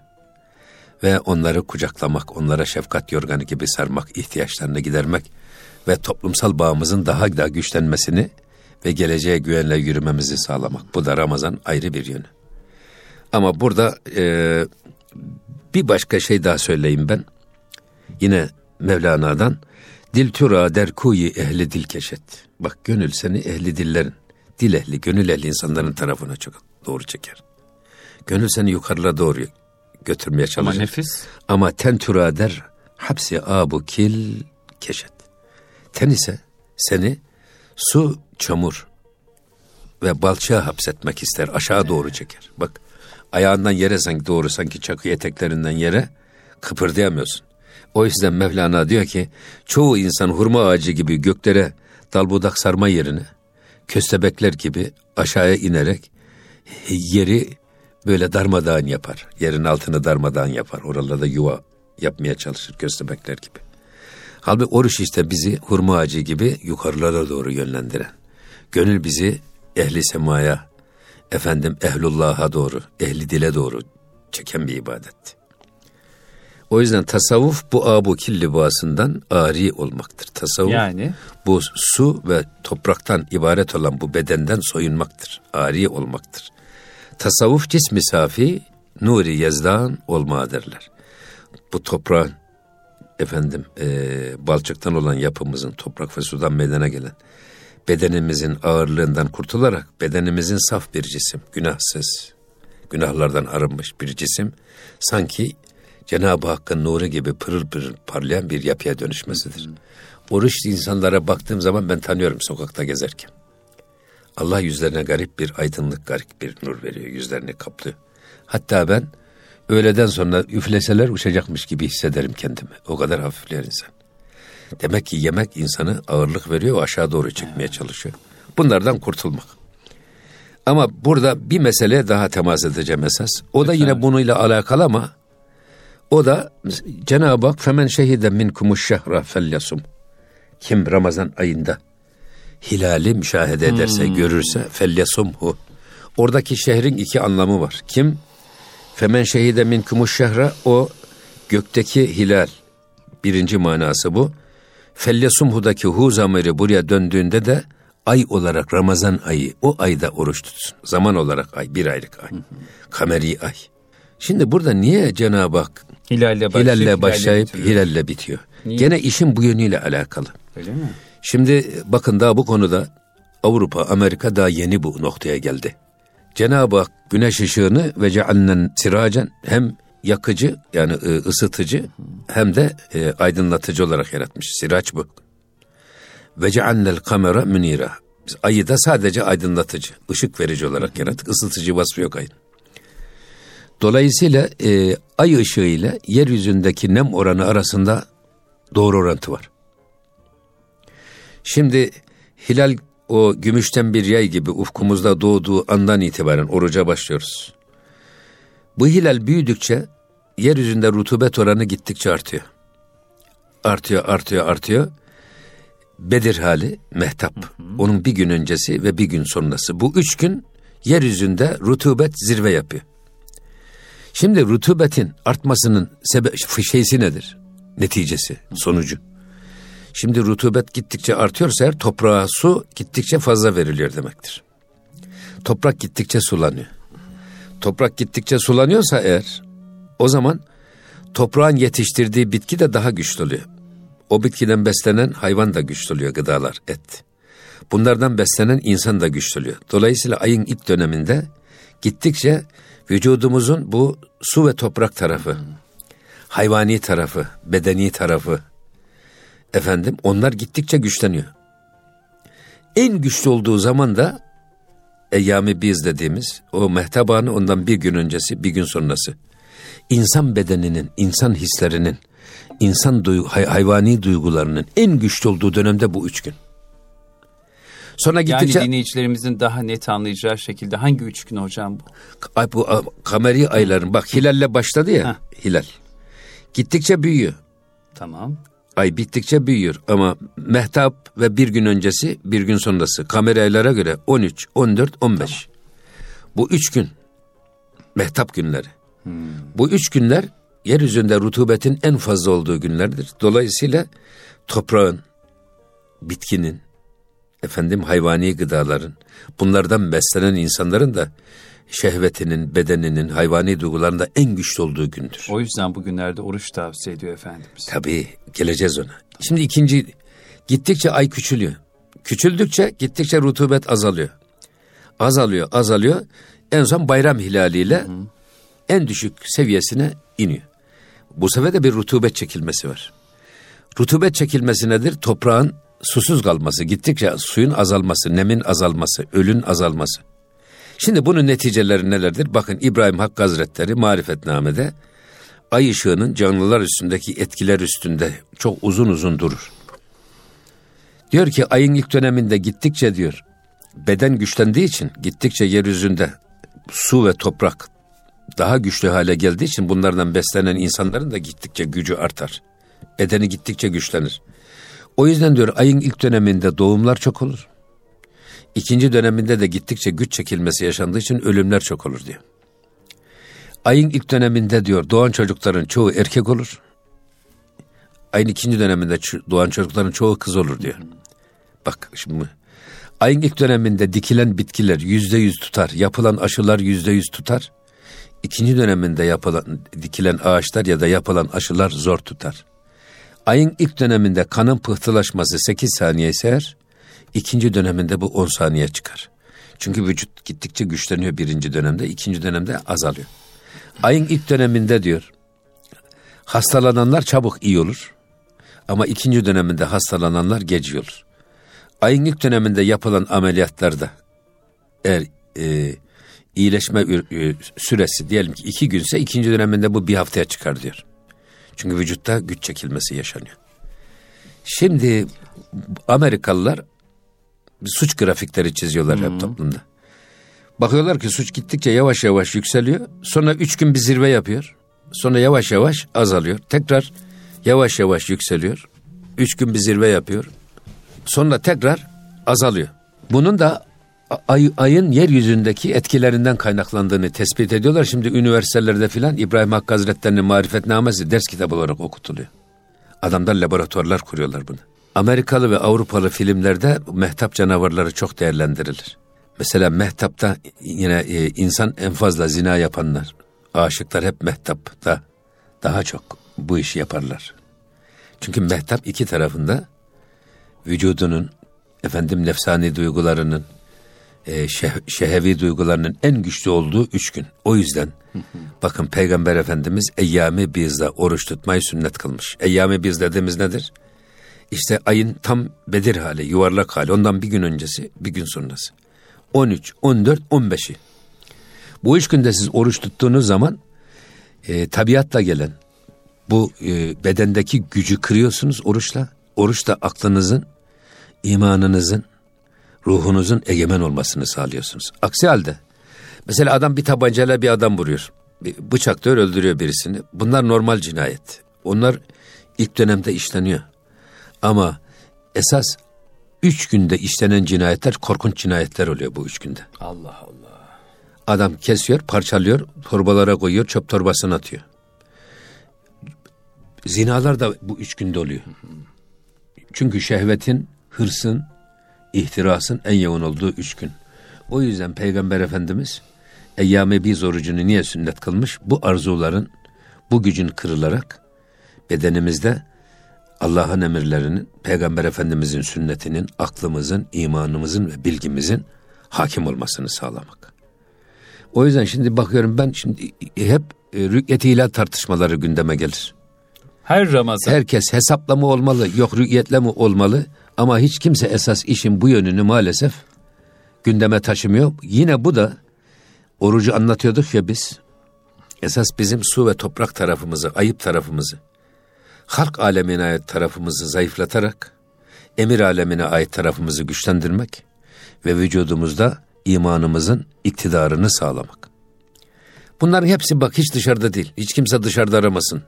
Ve onları kucaklamak, onlara şefkat yorganı gibi sarmak, ihtiyaçlarını gidermek ve toplumsal bağımızın daha da güçlenmesini ve geleceğe güvenle yürümemizi sağlamak. Bu da Ramazan ayrı bir yönü. Ama burada e, bir başka şey daha söyleyeyim ben. Yine Mevlana'dan Dil tura derkuyi ehli dil keşet. Bak gönül seni ehli dillerin, dil ehli, gönül ehli insanların tarafına çok doğru çeker. Gönül seni yukarılara doğru götürmeye çalışır. Ama nefis. Ama ten tura der hapsi abu kil keşet. Ten ise seni su, çamur ve balçağa hapsetmek ister. Aşağı doğru çeker. Bak ayağından yere sanki doğru sanki çakı eteklerinden yere kıpırdayamıyorsun. O yüzden Mevlana diyor ki çoğu insan hurma ağacı gibi göklere dal budak sarma yerine köstebekler gibi aşağıya inerek yeri böyle darmadağın yapar. Yerin altını darmadağın yapar. Oralarda yuva yapmaya çalışır köstebekler gibi. Halbuki oruç işte bizi hurma ağacı gibi yukarılara doğru yönlendiren. Gönül bizi ehli semaya, efendim ehlullah'a doğru, ehli dile doğru çeken bir ibadet. O yüzden tasavvuf bu abu killi boğasından ari olmaktır. Tasavvuf yani? bu su ve topraktan ibaret olan bu bedenden soyunmaktır. Ari olmaktır. Tasavvuf cismi safi, nuri yazdan olma derler. Bu toprağın efendim e, balçıktan olan yapımızın toprak ve sudan meydana gelen bedenimizin ağırlığından kurtularak bedenimizin saf bir cisim, günahsız, günahlardan arınmış bir cisim sanki Cenab-ı Hakk'ın nuru gibi pırıl pırıl parlayan bir yapıya dönüşmesidir. Hmm. Oruç insanlara baktığım zaman ben tanıyorum sokakta gezerken. Allah yüzlerine garip bir aydınlık, garip bir nur veriyor. Yüzlerini kaplıyor. Hatta ben öğleden sonra üfleseler uçacakmış gibi hissederim kendimi. O kadar hafifleyen insan. Demek ki yemek insanı ağırlık veriyor, aşağı doğru çekmeye çalışıyor. Bunlardan kurtulmak. Ama burada bir mesele daha temas edeceğim esas. O da yine bununla alakalı ama o da Cenab-ı Hak femen şehide minkumuş şehra felyasum. Kim Ramazan ayında hilali müşahede ederse, hmm. görürse felyasumhu. Oradaki şehrin iki anlamı var. Kim? Femen şehide minkumuş şehra o gökteki hilal. Birinci manası bu. Felyasumhu'daki hu zamiri buraya döndüğünde de ay olarak Ramazan ayı o ayda oruç tutsun. Zaman olarak ay bir aylık ay. Kameri ay. Şimdi burada niye Cenab-ı Hak hilalle başlayıp, hilalle, başlayıp hilalle, hilalle bitiyor? Niye? Gene işin bu yönüyle alakalı. Öyle mi? Şimdi bakın daha bu konuda Avrupa, Amerika daha yeni bu noktaya geldi. Cenab-ı Hak güneş ışığını ve cealnen siracen hem yakıcı yani e, ısıtıcı hem de e, aydınlatıcı olarak yaratmış. Siraç bu. Ve cealnel kamera münira. Biz ayı da sadece aydınlatıcı, ışık verici olarak yarattık. Isıtıcı vasfı yok ayın. Dolayısıyla e, ay ışığı ile yeryüzündeki nem oranı arasında doğru orantı var. Şimdi hilal o gümüşten bir yay gibi ufkumuzda doğduğu andan itibaren oruca başlıyoruz. Bu hilal büyüdükçe yeryüzünde rutubet oranı gittikçe artıyor. Artıyor, artıyor, artıyor. Bedir hali, mehtap. Hı hı. Onun bir gün öncesi ve bir gün sonrası. Bu üç gün yeryüzünde rutubet zirve yapıyor. Şimdi rutubetin artmasının sebe şeysi nedir? Neticesi, sonucu. Şimdi rutubet gittikçe artıyorsa eğer toprağa su gittikçe fazla veriliyor demektir. Toprak gittikçe sulanıyor. Toprak gittikçe sulanıyorsa eğer o zaman toprağın yetiştirdiği bitki de daha güçlü oluyor. O bitkiden beslenen hayvan da güçlü oluyor gıdalar, et. Bunlardan beslenen insan da güçlü oluyor. Dolayısıyla ayın ilk döneminde gittikçe vücudumuzun bu su ve toprak tarafı, hayvani tarafı, bedeni tarafı, efendim onlar gittikçe güçleniyor. En güçlü olduğu zaman da Eyyami biz dediğimiz o mehtap anı ondan bir gün öncesi bir gün sonrası. İnsan bedeninin, insan hislerinin, insan duygu, hay- hayvani duygularının en güçlü olduğu dönemde bu üç gün. Sonra gittikçe... Yani dinleyicilerimizin daha net anlayacağı şekilde hangi üç gün hocam bu? Ay, bu kameri ayların bak hilalle başladı ya Heh. hilal. Gittikçe büyüyor. Tamam. Ay bittikçe büyüyor ama mehtap ve bir gün öncesi bir gün sonrası kameri aylara göre 13, 14, 15. Bu üç gün mehtap günleri. Bu üç günler yeryüzünde rutubetin en fazla olduğu günlerdir. Dolayısıyla toprağın, bitkinin, efendim hayvani gıdaların, bunlardan beslenen insanların da şehvetinin, bedeninin, hayvani duygularında en güçlü olduğu gündür. O yüzden bugünlerde oruç tavsiye ediyor Efendimiz. Tabii geleceğiz ona. Şimdi ikinci gittikçe ay küçülüyor. Küçüldükçe gittikçe rutubet azalıyor. Azalıyor, azalıyor. En son bayram hilaliyle en düşük seviyesine iniyor. Bu sefer de bir rutubet çekilmesi var. Rutubet çekilmesi nedir? Toprağın susuz kalması, gittikçe suyun azalması, nemin azalması, ölün azalması. Şimdi bunun neticeleri nelerdir? Bakın İbrahim Hakkı Hazretleri Marifetname'de ay ışığının canlılar üstündeki etkiler üstünde çok uzun uzun durur. Diyor ki ayın ilk döneminde gittikçe diyor beden güçlendiği için gittikçe yeryüzünde su ve toprak daha güçlü hale geldiği için bunlardan beslenen insanların da gittikçe gücü artar. Bedeni gittikçe güçlenir. O yüzden diyor ayın ilk döneminde doğumlar çok olur. İkinci döneminde de gittikçe güç çekilmesi yaşandığı için ölümler çok olur diyor. Ayın ilk döneminde diyor doğan çocukların çoğu erkek olur. Ayın ikinci döneminde doğan çocukların çoğu kız olur diyor. Bak şimdi ayın ilk döneminde dikilen bitkiler yüzde yüz tutar. Yapılan aşılar yüzde yüz tutar. İkinci döneminde yapılan dikilen ağaçlar ya da yapılan aşılar zor tutar. Ayın ilk döneminde kanın pıhtılaşması 8 saniye ise eğer, ikinci döneminde bu 10 saniye çıkar. Çünkü vücut gittikçe güçleniyor birinci dönemde, ikinci dönemde azalıyor. Ayın ilk döneminde diyor, hastalananlar çabuk iyi olur. Ama ikinci döneminde hastalananlar gece olur. Ayın ilk döneminde yapılan ameliyatlarda eğer e, iyileşme e, süresi diyelim ki iki günse ikinci döneminde bu bir haftaya çıkar diyor. Çünkü vücutta güç çekilmesi yaşanıyor. Şimdi Amerikalılar suç grafikleri çiziyorlar hep toplumda. Bakıyorlar ki suç gittikçe yavaş yavaş yükseliyor. Sonra üç gün bir zirve yapıyor. Sonra yavaş yavaş azalıyor. Tekrar yavaş yavaş yükseliyor. Üç gün bir zirve yapıyor. Sonra tekrar azalıyor. Bunun da ay, ayın yeryüzündeki etkilerinden kaynaklandığını tespit ediyorlar. Şimdi üniversitelerde filan İbrahim Hakkı Hazretleri'nin marifetnamesi ders kitabı olarak okutuluyor. Adamlar laboratuvarlar kuruyorlar bunu. Amerikalı ve Avrupalı filmlerde mehtap canavarları çok değerlendirilir. Mesela mehtapta yine e, insan en fazla zina yapanlar, aşıklar hep mehtapta daha çok bu işi yaparlar. Çünkü mehtap iki tarafında vücudunun, efendim nefsani duygularının, e, şeh- şehevi duygularının en güçlü olduğu üç gün. O yüzden bakın Peygamber Efendimiz eyyami bizde oruç tutmayı sünnet kılmış. Eyyami biz dediğimiz nedir? İşte ayın tam bedir hali, yuvarlak hali. Ondan bir gün öncesi, bir gün sonrası. 13, 14, 15'i. Bu üç günde siz oruç tuttuğunuz zaman e, tabiatla gelen bu e, bedendeki gücü kırıyorsunuz oruçla. Oruç da aklınızın, imanınızın, ruhunuzun egemen olmasını sağlıyorsunuz. Aksi halde mesela adam bir tabancayla bir adam vuruyor. Bir bıçakla öldürüyor birisini. Bunlar normal cinayet. Onlar ilk dönemde işleniyor. Ama esas üç günde işlenen cinayetler korkunç cinayetler oluyor bu üç günde. Allah Allah. Adam kesiyor, parçalıyor, torbalara koyuyor, çöp torbasına atıyor. Zinalar da bu üç günde oluyor. Çünkü şehvetin, hırsın, ihtirasın en yoğun olduğu üç gün. O yüzden Peygamber Efendimiz Eyyame biz orucunu niye sünnet kılmış? Bu arzuların, bu gücün kırılarak bedenimizde Allah'ın emirlerinin, Peygamber Efendimizin sünnetinin, aklımızın, imanımızın ve bilgimizin hakim olmasını sağlamak. O yüzden şimdi bakıyorum ben şimdi hep e, rü'yet hilal tartışmaları gündeme gelir. Her Ramazan Herkes hesapla mı olmalı, yok rü'yetle mi olmalı? Ama hiç kimse esas işin bu yönünü maalesef gündeme taşımıyor. Yine bu da orucu anlatıyorduk ya biz. Esas bizim su ve toprak tarafımızı, ayıp tarafımızı, halk alemine ait tarafımızı zayıflatarak, emir alemine ait tarafımızı güçlendirmek ve vücudumuzda imanımızın iktidarını sağlamak. Bunların hepsi bak hiç dışarıda değil. Hiç kimse dışarıda aramasın.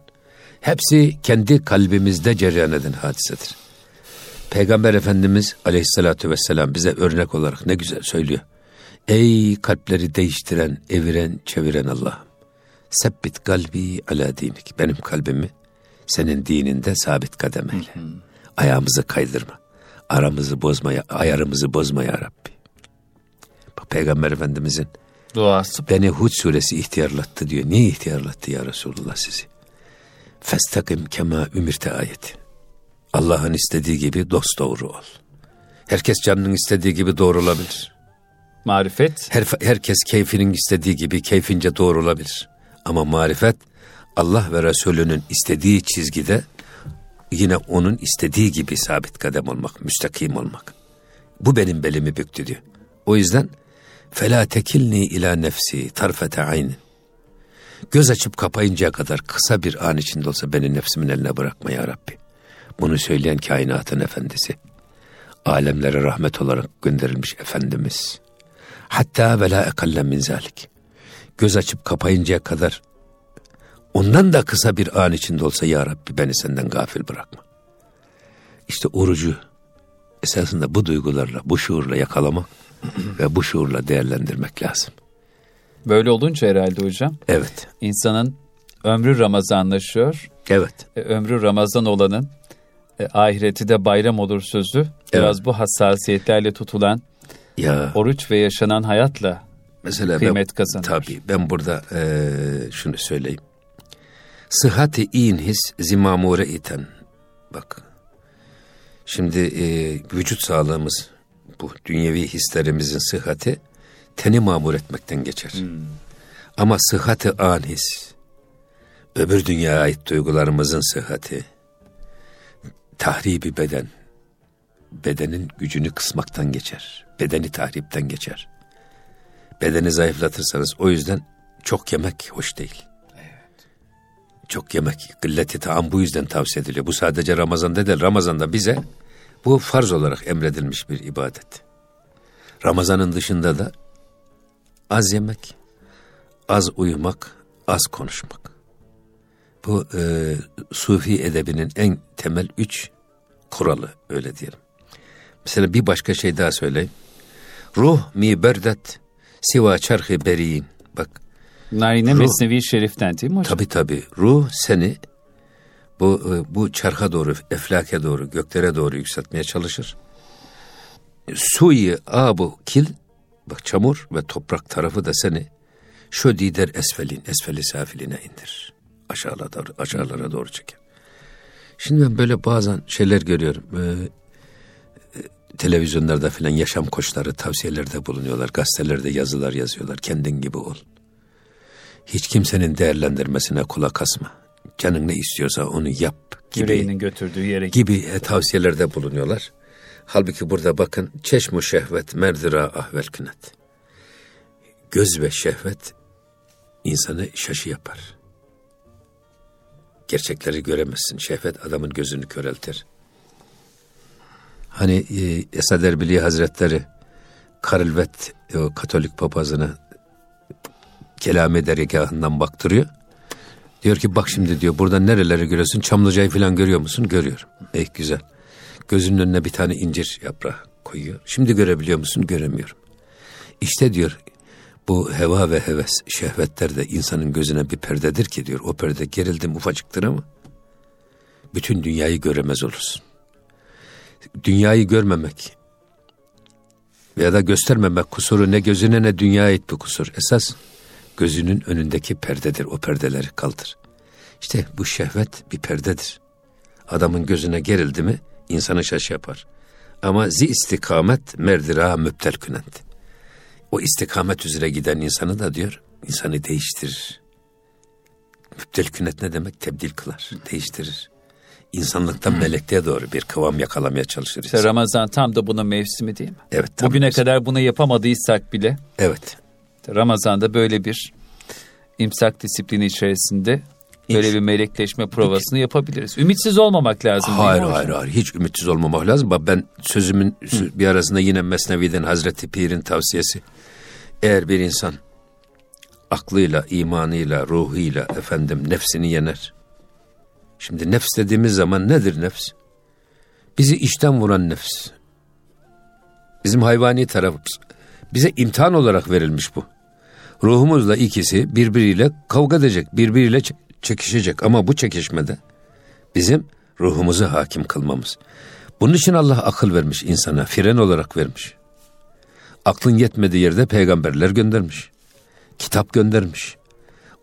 Hepsi kendi kalbimizde cereyan eden hadisedir. Peygamber Efendimiz aleyhissalatü vesselam bize örnek olarak ne güzel söylüyor. Ey kalpleri değiştiren, eviren, çeviren Allah'ım. Sebbit kalbi ala dinik. Benim kalbimi senin dininde sabit kadem eyle. Ayağımızı kaydırma. Aramızı bozmaya, ayarımızı bozma ya Rabbi. Bak Peygamber Efendimizin Duası. beni Hud suresi ihtiyarlattı diyor. Niye ihtiyarlattı ya Resulullah sizi? Festakim kema ümirte ayeti. Allah'ın istediği gibi dost doğru ol. Herkes canının istediği gibi doğru olabilir. Marifet. Her, herkes keyfinin istediği gibi keyfince doğru olabilir. Ama marifet Allah ve Resulünün istediği çizgide yine onun istediği gibi sabit kadem olmak, müstakim olmak. Bu benim belimi büktü diyor. O yüzden fela tekilni ila nefsi tarfete aynin. Göz açıp kapayıncaya kadar kısa bir an içinde olsa beni nefsimin eline bırakma ya Rabbi. Bunu söyleyen kainatın efendisi. Alemlere rahmet olarak gönderilmiş Efendimiz. Hatta ve la ekalle min zalik. Göz açıp kapayıncaya kadar ondan da kısa bir an içinde olsa ya Rabbi beni senden gafil bırakma. İşte orucu esasında bu duygularla, bu şuurla yakalamak ve bu şuurla değerlendirmek lazım. Böyle olunca herhalde hocam Evet, insanın ömrü Ramazanlaşıyor. evet, E, ömrü Ramazan olanın e, ahireti de bayram olur sözü. Biraz bu hassasiyetlerle tutulan ya oruç ve yaşanan hayatla mesela kıymet ben, kazanır. tabii ben burada eee, şunu söyleyeyim. Sıhhati in his zimamure iten. Bak. Şimdi eee, vücut sağlığımız bu dünyevi hislerimizin sıhhati teni mamur etmekten geçer. Ama sıhhati an his öbür dünyaya ait duygularımızın sıhhati tahribi beden bedenin gücünü kısmaktan geçer. Bedeni tahripten geçer. Bedeni zayıflatırsanız o yüzden çok yemek hoş değil. Çok yemek, gılleti taam bu yüzden tavsiye ediliyor. Bu sadece Ramazan'da değil, Ramazan'da bize bu farz olarak emredilmiş bir ibadet. Ramazan'ın dışında da az yemek, az uyumak, az konuşmak. Bu e, Sufi edebinin en temel üç kuralı öyle diyelim. Mesela bir başka şey daha söyleyeyim. Ruh mi berdet siva çarhı beriyin. Narine Ruh- Mesnevi Şerif'ten değil mi hocam? tabi tabi ruh seni bu e, bu çarha doğru, eflake doğru, göklere doğru yükseltmeye çalışır. Suyu abu kil bak çamur ve toprak tarafı da seni şu dider esfelin, esfeli safiline indir. Aşağılara doğru, aşağılara doğru çeker. Şimdi ben böyle bazen şeyler görüyorum. Ee, televizyonlarda filan yaşam koçları tavsiyelerde bulunuyorlar. Gazetelerde yazılar yazıyorlar. Kendin gibi ol. Hiç kimsenin değerlendirmesine kulak asma. Canın ne istiyorsa onu yap gibi Yüreğinin götürdüğü yere gibi e, tavsiyelerde bulunuyorlar. Halbuki burada bakın çeşmu şehvet merdira ahvel kınet. Göz ve şehvet insanı şaşı yapar. Gerçekleri göremezsin. Şehvet adamın gözünü köreltir. Hani e, Esad Erbili Hazretleri Karılvet o Katolik papazını kelame dergahından baktırıyor. Diyor ki bak şimdi diyor buradan nereleri görüyorsun? Çamlıca'yı falan görüyor musun? Görüyorum. Eh güzel. Gözünün önüne bir tane incir yaprağı koyuyor. Şimdi görebiliyor musun? Göremiyorum. İşte diyor bu heva ve heves, şehvetler de insanın gözüne bir perdedir ki diyor. O perde gerildim ufacıktır ama bütün dünyayı göremez olursun. Dünyayı görmemek veya da göstermemek kusuru ne gözüne ne dünyaya ait bir kusur. Esas gözünün önündeki perdedir. O perdeleri kaldır. İşte bu şehvet bir perdedir. Adamın gözüne gerildi mi insanı şaş yapar. Ama zi istikamet merdira müptel künent. O istikamet üzere giden insanı da diyor, insanı değiştirir. Müptel künnet ne demek? Tebdil kılar, değiştirir. insanlıktan melekliğe doğru bir kıvam yakalamaya çalışır. İşte. Ramazan tam da bunun mevsimi değil mi? Evet. tam Bugüne mesela. kadar bunu yapamadıysak bile Evet. Ramazan'da böyle bir imsak disiplini içerisinde böyle İnş- bir melekleşme provasını yapabiliriz. Ümitsiz olmamak lazım. Hayır hayır hayır hiç ümitsiz olmamak lazım. Ben sözümün bir arasında yine Mesnevi'den Hazreti Pir'in tavsiyesi. Eğer bir insan aklıyla, imanıyla, ruhuyla efendim nefsini yener. Şimdi nefs dediğimiz zaman nedir nefs? Bizi içten vuran nefs. Bizim hayvani tarafımız. Bize imtihan olarak verilmiş bu. Ruhumuzla ikisi birbiriyle kavga edecek, birbiriyle çe- çekişecek ama bu çekişmede bizim ruhumuzu hakim kılmamız. Bunun için Allah akıl vermiş insana, fren olarak vermiş. Aklın yetmediği yerde peygamberler göndermiş. Kitap göndermiş.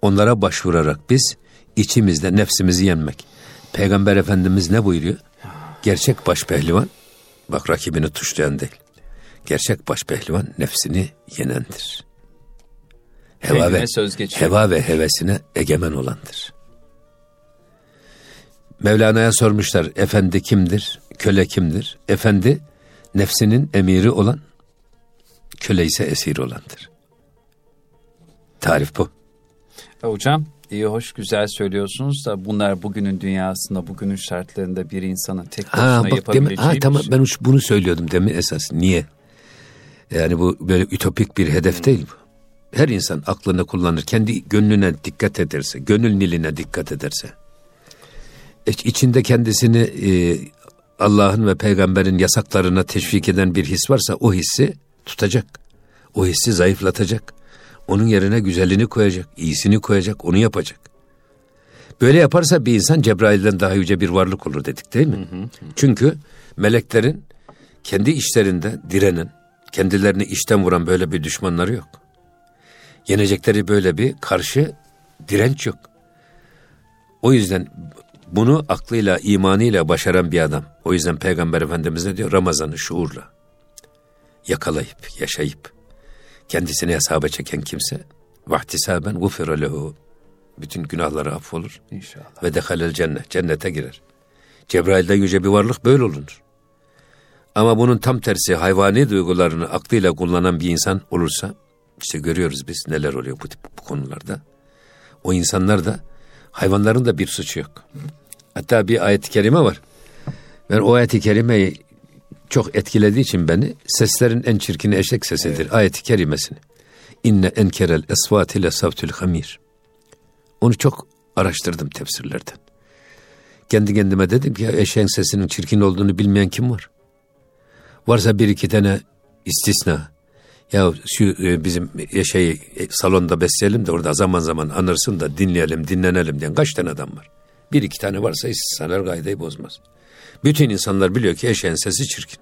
Onlara başvurarak biz içimizde nefsimizi yenmek. Peygamber Efendimiz ne buyuruyor? Gerçek baş pehlivan, bak rakibini tuşlayan değil. Gerçek baş pehlivan nefsini yenendir. Heva ve, söz geçiyor. heva ve hevesine egemen olandır. Mevlana'ya sormuşlar efendi kimdir, köle kimdir? Efendi nefsinin emiri olan, köle ise esir olandır. Tarif bu. Ya Hocam iyi hoş güzel söylüyorsunuz da bunlar bugünün dünyasında bugünün şartlarında bir insanın tek başına Ha bak demi, yapabileceği ha bir tamam şey. ben bunu söylüyordum demin esas. Niye? Yani bu böyle ütopik bir hedef değil bu. Her insan aklını kullanır, kendi gönlüne dikkat ederse, gönül niline dikkat ederse, iç- içinde kendisini e, Allah'ın ve peygamberin yasaklarına teşvik eden bir his varsa o hissi tutacak. O hissi zayıflatacak. Onun yerine güzelini koyacak, iyisini koyacak, onu yapacak. Böyle yaparsa bir insan Cebrail'den daha yüce bir varlık olur dedik değil mi? Çünkü meleklerin kendi işlerinde direnen, kendilerini işten vuran böyle bir düşmanları yok. Yenecekleri böyle bir karşı direnç yok. O yüzden bunu aklıyla, imanıyla başaran bir adam. O yüzden Peygamber Efendimiz ne diyor? Ramazan'ı şuurla yakalayıp, yaşayıp kendisini hesaba çeken kimse vahtisaben gufira lehu bütün günahları affolur İnşallah. ve dehalel cennet cennete girer. Cebrail'de yüce bir varlık böyle olunur. Ama bunun tam tersi hayvani duygularını aklıyla kullanan bir insan olursa işte görüyoruz biz neler oluyor bu tip bu konularda. O insanlar da hayvanların da bir suçu yok. Hatta bir ayet-i kerime var. Ben o ayet-i kerimeyi çok etkilediği için beni seslerin en çirkini eşek sesidir. Ayet-i kerimesini. İnne enkerel esvati le savtül hamir. Onu çok araştırdım tefsirlerden. Kendi kendime dedim ki eşeğin sesinin çirkin olduğunu bilmeyen kim var? Varsa bir iki tane istisna. Ya şu e, bizim e, salonda besleyelim de orada zaman zaman anırsın da dinleyelim, dinlenelim diyen kaç tane adam var? Bir iki tane varsa istisnalar kaideyi bozmaz. Bütün insanlar biliyor ki eşeğin sesi çirkin.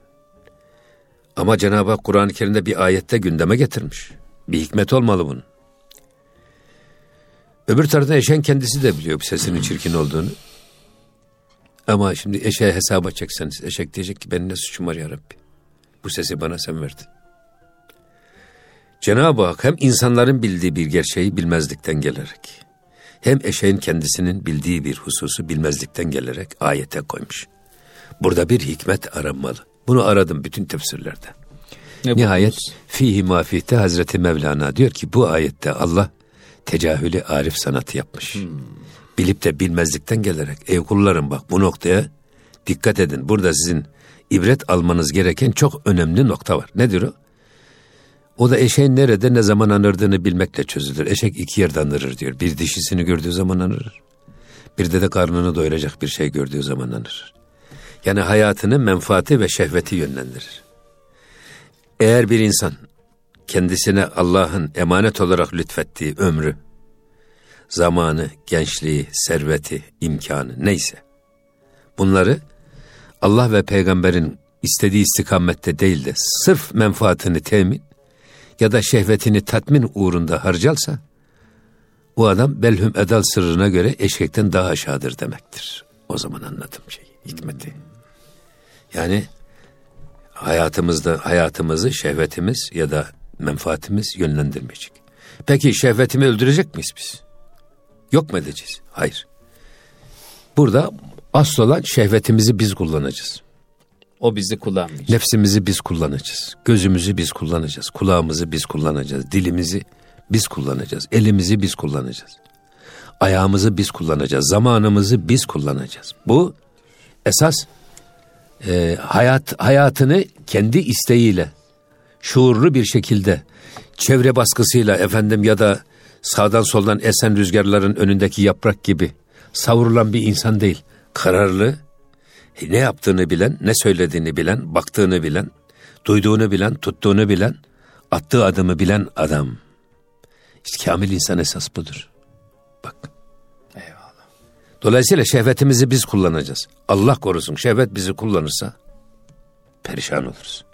Ama Cenab-ı Hak Kur'an-ı Kerim'de bir ayette gündeme getirmiş. Bir hikmet olmalı bunun. Öbür taraftan eşeğin kendisi de biliyor sesinin çirkin olduğunu. Ama şimdi eşeğe hesaba çekseniz eşek diyecek ki benim ne suçum var ya Rabbi. Bu sesi bana sen verdin. Cenab-ı Hak hem insanların bildiği bir gerçeği bilmezlikten gelerek hem eşeğin kendisinin bildiği bir hususu bilmezlikten gelerek ayete koymuş. Burada bir hikmet aranmalı. Bunu aradım bütün tefsirlerde. Ne Nihayet fihi mafihte Hazreti Mevlana diyor ki bu ayette Allah tecahülü arif sanatı yapmış. Bilip de bilmezlikten gelerek ey kullarım bak bu noktaya dikkat edin. Burada sizin ibret almanız gereken çok önemli nokta var. Nedir o? O da eşeğin nerede ne zaman anırdığını bilmekle çözülür. Eşek iki yerde anırır diyor. Bir dişisini gördüğü zaman anırır. Bir de de karnını doyuracak bir şey gördüğü zaman anırır. Yani hayatını menfaati ve şehveti yönlendirir. Eğer bir insan kendisine Allah'ın emanet olarak lütfettiği ömrü, zamanı, gençliği, serveti, imkanı neyse bunları Allah ve peygamberin istediği istikamette değil de sırf menfaatini temin ya da şehvetini tatmin uğrunda harcarsa o adam belhüm edal sırrına göre eşekten daha aşağıdır demektir. O zaman anladım şeyi, hikmeti. Yani hayatımızda hayatımızı şehvetimiz ya da menfaatimiz yönlendirmeyecek. Peki şehvetimi öldürecek miyiz biz? Yok mu edeceğiz? Hayır. Burada Asıl olan şehvetimizi biz kullanacağız. O bizi kullanmayacak. Nefsimizi biz kullanacağız. Gözümüzü biz kullanacağız. Kulağımızı biz kullanacağız. Dilimizi biz kullanacağız. Elimizi biz kullanacağız. Ayağımızı biz kullanacağız. Zamanımızı biz kullanacağız. Bu esas e, hayat hayatını kendi isteğiyle şuurlu bir şekilde çevre baskısıyla efendim ya da sağdan soldan esen rüzgarların önündeki yaprak gibi savrulan bir insan değil. Kararlı, ne yaptığını bilen, ne söylediğini bilen, baktığını bilen, duyduğunu bilen, tuttuğunu bilen, attığı adımı bilen adam. İşte kamil insan esas budur. Bak. Eyvallah. Dolayısıyla şehvetimizi biz kullanacağız. Allah korusun şehvet bizi kullanırsa perişan oluruz.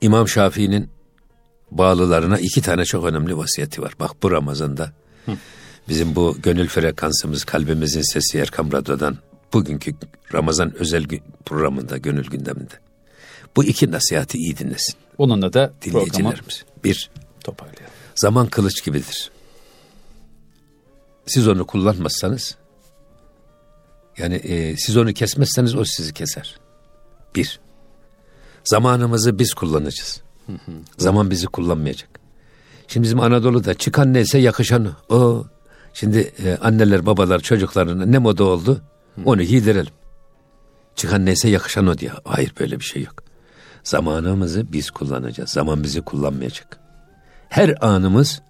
İmam Şafii'nin bağlılarına iki tane çok önemli vasiyeti var. Bak bu Ramazan'da bizim bu gönül frekansımız, kalbimizin sesi Erkam Radyo'dan bugünkü Ramazan özel programında, gönül gündeminde. Bu iki nasihati iyi dinlesin Bununla da dinleyicilerimiz. Bir, toparlayalım. zaman kılıç gibidir. Siz onu kullanmazsanız, yani e, siz onu kesmezseniz o sizi keser. Bir, zamanımızı biz kullanacağız. Zaman bizi kullanmayacak. Şimdi bizim Anadolu'da çıkan neyse yakışanı. O şimdi e, anneler babalar çocuklarına ne moda oldu onu giydirelim. Çıkan neyse yakışan o diye. Hayır böyle bir şey yok. Zamanımızı biz kullanacağız. Zaman bizi kullanmayacak. Her anımız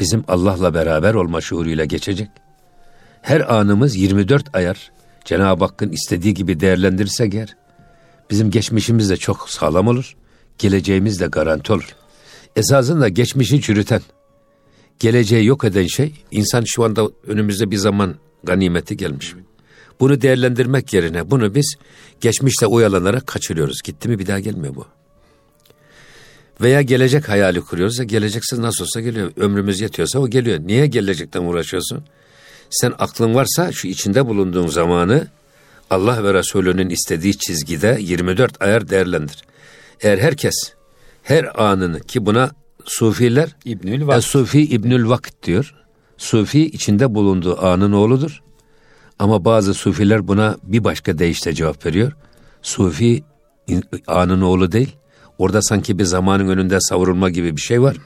bizim Allah'la beraber olma şuuruyla geçecek. Her anımız 24 ayar Cenab-ı Hakk'ın istediği gibi değerlendirirsek eğer bizim geçmişimiz de çok sağlam olur. Geleceğimiz de garanti olur. Esasında geçmişi çürüten, geleceği yok eden şey insan şu anda önümüzde bir zaman ganimeti gelmiş. Bunu değerlendirmek yerine bunu biz geçmişte oyalanarak kaçırıyoruz. Gitti mi bir daha gelmiyor bu. Veya gelecek hayali kuruyoruz ya geleceksiz nasıl olsa geliyor. Ömrümüz yetiyorsa o geliyor. Niye gelecekten uğraşıyorsun? Sen aklın varsa şu içinde bulunduğun zamanı Allah ve Resulü'nün istediği çizgide 24 ayar değerlendir. Eğer herkes her anını ki buna sufiler İbnül e, Vakit. Sufi İbnül Vakit diyor. Sufi içinde bulunduğu anın oğludur. Ama bazı sufiler buna bir başka deyişle cevap veriyor. Sufi anın oğlu değil. Orada sanki bir zamanın önünde savrulma gibi bir şey var.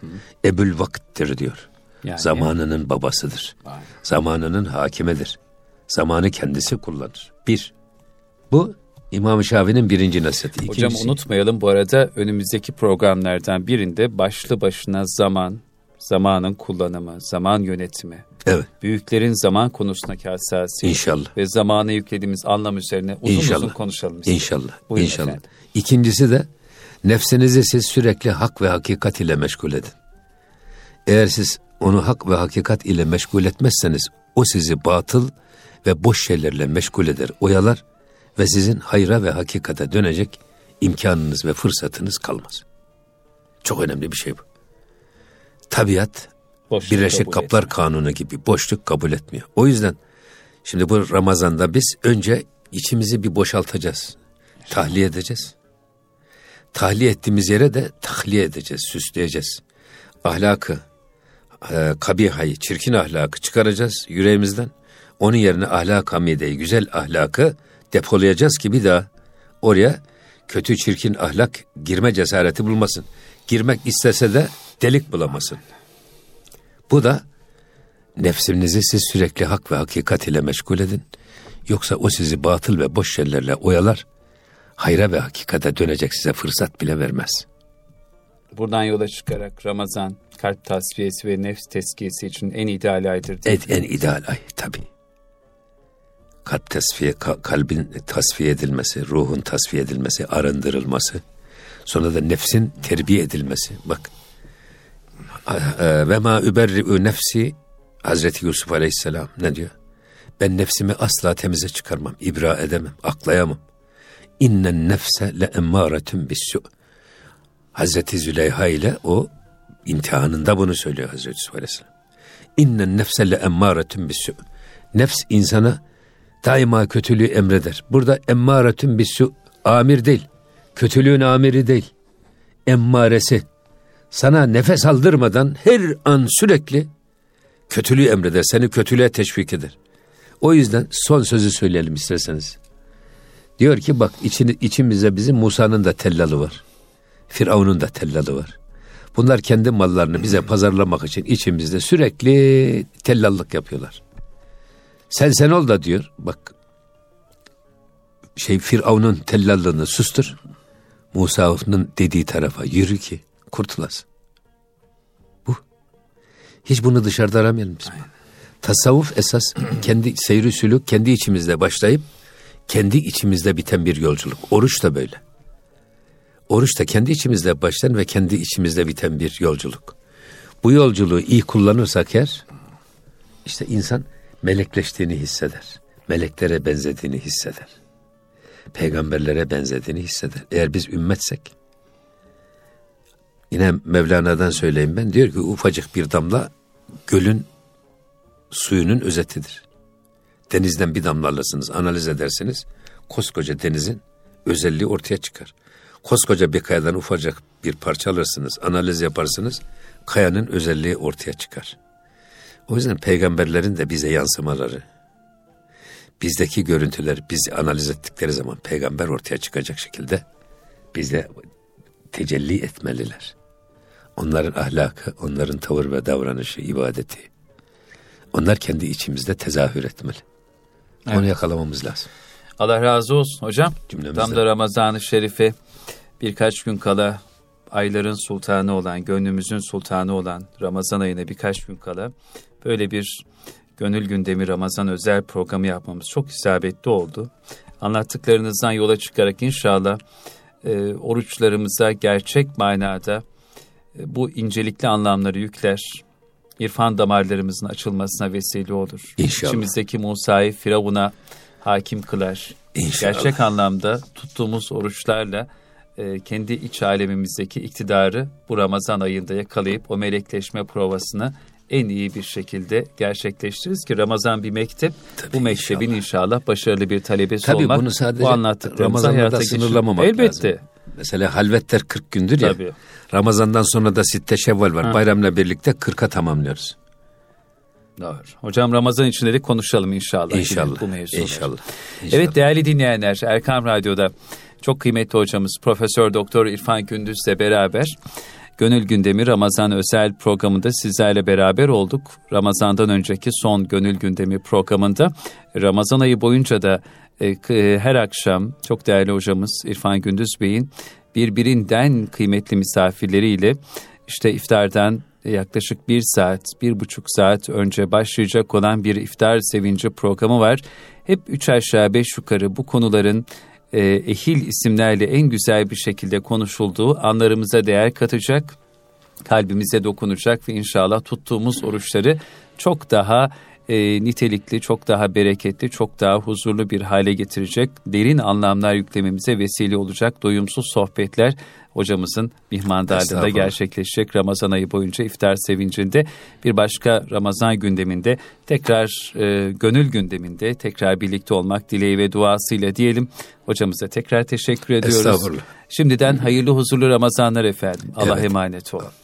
Ebül Vakit'tir diyor. Yani- Zamanının babasıdır. Aynen. Zamanının hakimidir. Zamanı kendisi kullanır. Bir. Bu İmam Şafii'nin birinci nasihati. Hocam İkincisi- unutmayalım bu arada önümüzdeki programlardan birinde başlı başına zaman, zamanın kullanımı, zaman yönetimi, Evet. büyüklerin zaman konusundaki hassasiyeti İnşallah. ve zamana yüklediğimiz anlam üzerine uzun uzun İnşallah. konuşalım. istedim. İnşallah. Buyurun İnşallah. efendim. İkincisi de nefsinizi siz sürekli hak ve hakikat ile meşgul edin. Eğer siz onu hak ve hakikat ile meşgul etmezseniz o sizi batıl ve boş şeylerle meşgul eder, oyalar ve sizin hayra ve hakikate dönecek imkanınız ve fırsatınız kalmaz. Çok önemli bir şey bu. Tabiat Boşluk Birleşik Kaplar etme. Kanunu gibi boşluk kabul etmiyor. O yüzden şimdi bu Ramazan'da biz önce içimizi bir boşaltacağız. Tahliye edeceğiz. Tahliye ettiğimiz yere de tahliye edeceğiz, süsleyeceğiz. Ahlakı, e, kabihayı, çirkin ahlakı çıkaracağız yüreğimizden. Onun yerine ahlak hamideyi, güzel ahlakı depolayacağız ki bir daha oraya kötü çirkin ahlak girme cesareti bulmasın. Girmek istese de delik bulamasın. Bu da nefsinizi siz sürekli hak ve hakikat ile meşgul edin. Yoksa o sizi batıl ve boş şeylerle oyalar. Hayra ve hakikate dönecek size fırsat bile vermez. Buradan yola çıkarak Ramazan, kalp tasfiyesi ve nefs tezkiyesi için en ideal aydır. değil Evet en ideal ay tabi. Kalp tasfiye, ka- kalbin tasfiye edilmesi, ruhun tasfiye edilmesi, arındırılması. Sonra da nefsin terbiye edilmesi. Bak. E, Ve ma überri'ü nefsi Hazreti Yusuf Aleyhisselam ne diyor? Ben nefsimi asla temize çıkarmam, ibra edemem, aklayamam. İnnen nefse le emmâretun bissu. Hazreti Züleyha ile o imtihanında bunu söylüyor Hazreti Yusuf Aleyhisselam. İnnen nefse le emmâretun bissu. Nefs insana daima kötülüğü emreder. Burada emmâretun bissu amir değil. Kötülüğün amiri değil. Emmaresi. Sana nefes aldırmadan her an sürekli kötülüğü emreder. Seni kötülüğe teşvik eder. O yüzden son sözü söyleyelim isterseniz. Diyor ki bak içini, içimizde bizim Musa'nın da tellalı var. Firavun'un da tellalı var. Bunlar kendi mallarını bize pazarlamak için içimizde sürekli tellallık yapıyorlar. Sen sen ol da diyor bak şey Firavun'un tellallığını sustur. Musa'nın dediği tarafa yürü ki kurtulasın. Bu. Hiç bunu dışarıda aramayalım biz. Tasavvuf esas kendi seyri sülük kendi içimizde başlayıp kendi içimizde biten bir yolculuk. Oruç da böyle. Oruç da kendi içimizde başlayan ve kendi içimizde biten bir yolculuk. Bu yolculuğu iyi kullanırsak eğer, işte insan melekleştiğini hisseder. Meleklere benzediğini hisseder. Peygamberlere benzediğini hisseder. Eğer biz ümmetsek, yine Mevlana'dan söyleyeyim ben, diyor ki ufacık bir damla gölün suyunun özetidir. Denizden bir damla alırsınız, analiz edersiniz, koskoca denizin özelliği ortaya çıkar. Koskoca bir kayadan ufacık bir parça alırsınız, analiz yaparsınız, kayanın özelliği ortaya çıkar. O yüzden peygamberlerin de bize yansımaları, bizdeki görüntüler biz analiz ettikleri zaman peygamber ortaya çıkacak şekilde bize tecelli etmeliler. Onların ahlakı, onların tavır ve davranışı, ibadeti, onlar kendi içimizde tezahür etmeli. Evet. Onu yakalamamız lazım. Allah razı olsun hocam. Cümlemizden. Tam da Ramazan-ı Şerif'i birkaç gün kala ayların sultanı olan, gönlümüzün sultanı olan Ramazan ayına birkaç gün kala böyle bir Gönül Gündemi Ramazan özel programı yapmamız çok isabetli oldu. Anlattıklarınızdan yola çıkarak inşallah e, oruçlarımıza gerçek manada bu incelikli anlamları yükler, irfan damarlarımızın açılmasına vesile olur. İnşallah. İçimizdeki Musa'yı Firavun'a hakim kılar. İnşallah. Gerçek anlamda tuttuğumuz oruçlarla e, kendi iç alemimizdeki iktidarı bu Ramazan ayında yakalayıp o melekleşme provasını en iyi bir şekilde gerçekleştiririz ki Ramazan bir mektep. Tabii bu mektebin inşallah. inşallah başarılı bir talebesi Tabii olmak. bunu sadece bu hayata sınırlamamak Elbette. lazım. Mesela halvetler 40 gündür ya. Tabii. Ramazandan sonra da sitte şevval var. Ha. Bayramla birlikte 40'a tamamlıyoruz. Doğru. Hocam Ramazan içinde de konuşalım inşallah. İnşallah. Bu mevzular. İnşallah. İnşallah. Evet değerli dinleyenler Erkam Radyo'da çok kıymetli hocamız Profesör Doktor İrfan Gündüz'le beraber Gönül Gündemi Ramazan özel programında sizlerle beraber olduk. Ramazandan önceki son Gönül Gündemi programında Ramazan ayı boyunca da her akşam çok değerli hocamız İrfan Gündüz Bey'in birbirinden kıymetli misafirleriyle işte iftardan yaklaşık bir saat, bir buçuk saat önce başlayacak olan bir iftar sevinci programı var. Hep üç aşağı beş yukarı bu konuların e, ehil isimlerle en güzel bir şekilde konuşulduğu anlarımıza değer katacak, kalbimize dokunacak ve inşallah tuttuğumuz oruçları çok daha e, nitelikli, çok daha bereketli, çok daha huzurlu bir hale getirecek, derin anlamlar yüklememize vesile olacak doyumsuz sohbetler hocamızın mihmandarlığında gerçekleşecek Ramazan ayı boyunca iftar sevincinde bir başka Ramazan gündeminde tekrar e, gönül gündeminde tekrar birlikte olmak dileği ve duasıyla diyelim. Hocamıza tekrar teşekkür ediyoruz. Şimdiden hayırlı huzurlu Ramazanlar efendim. Allah emanet olun.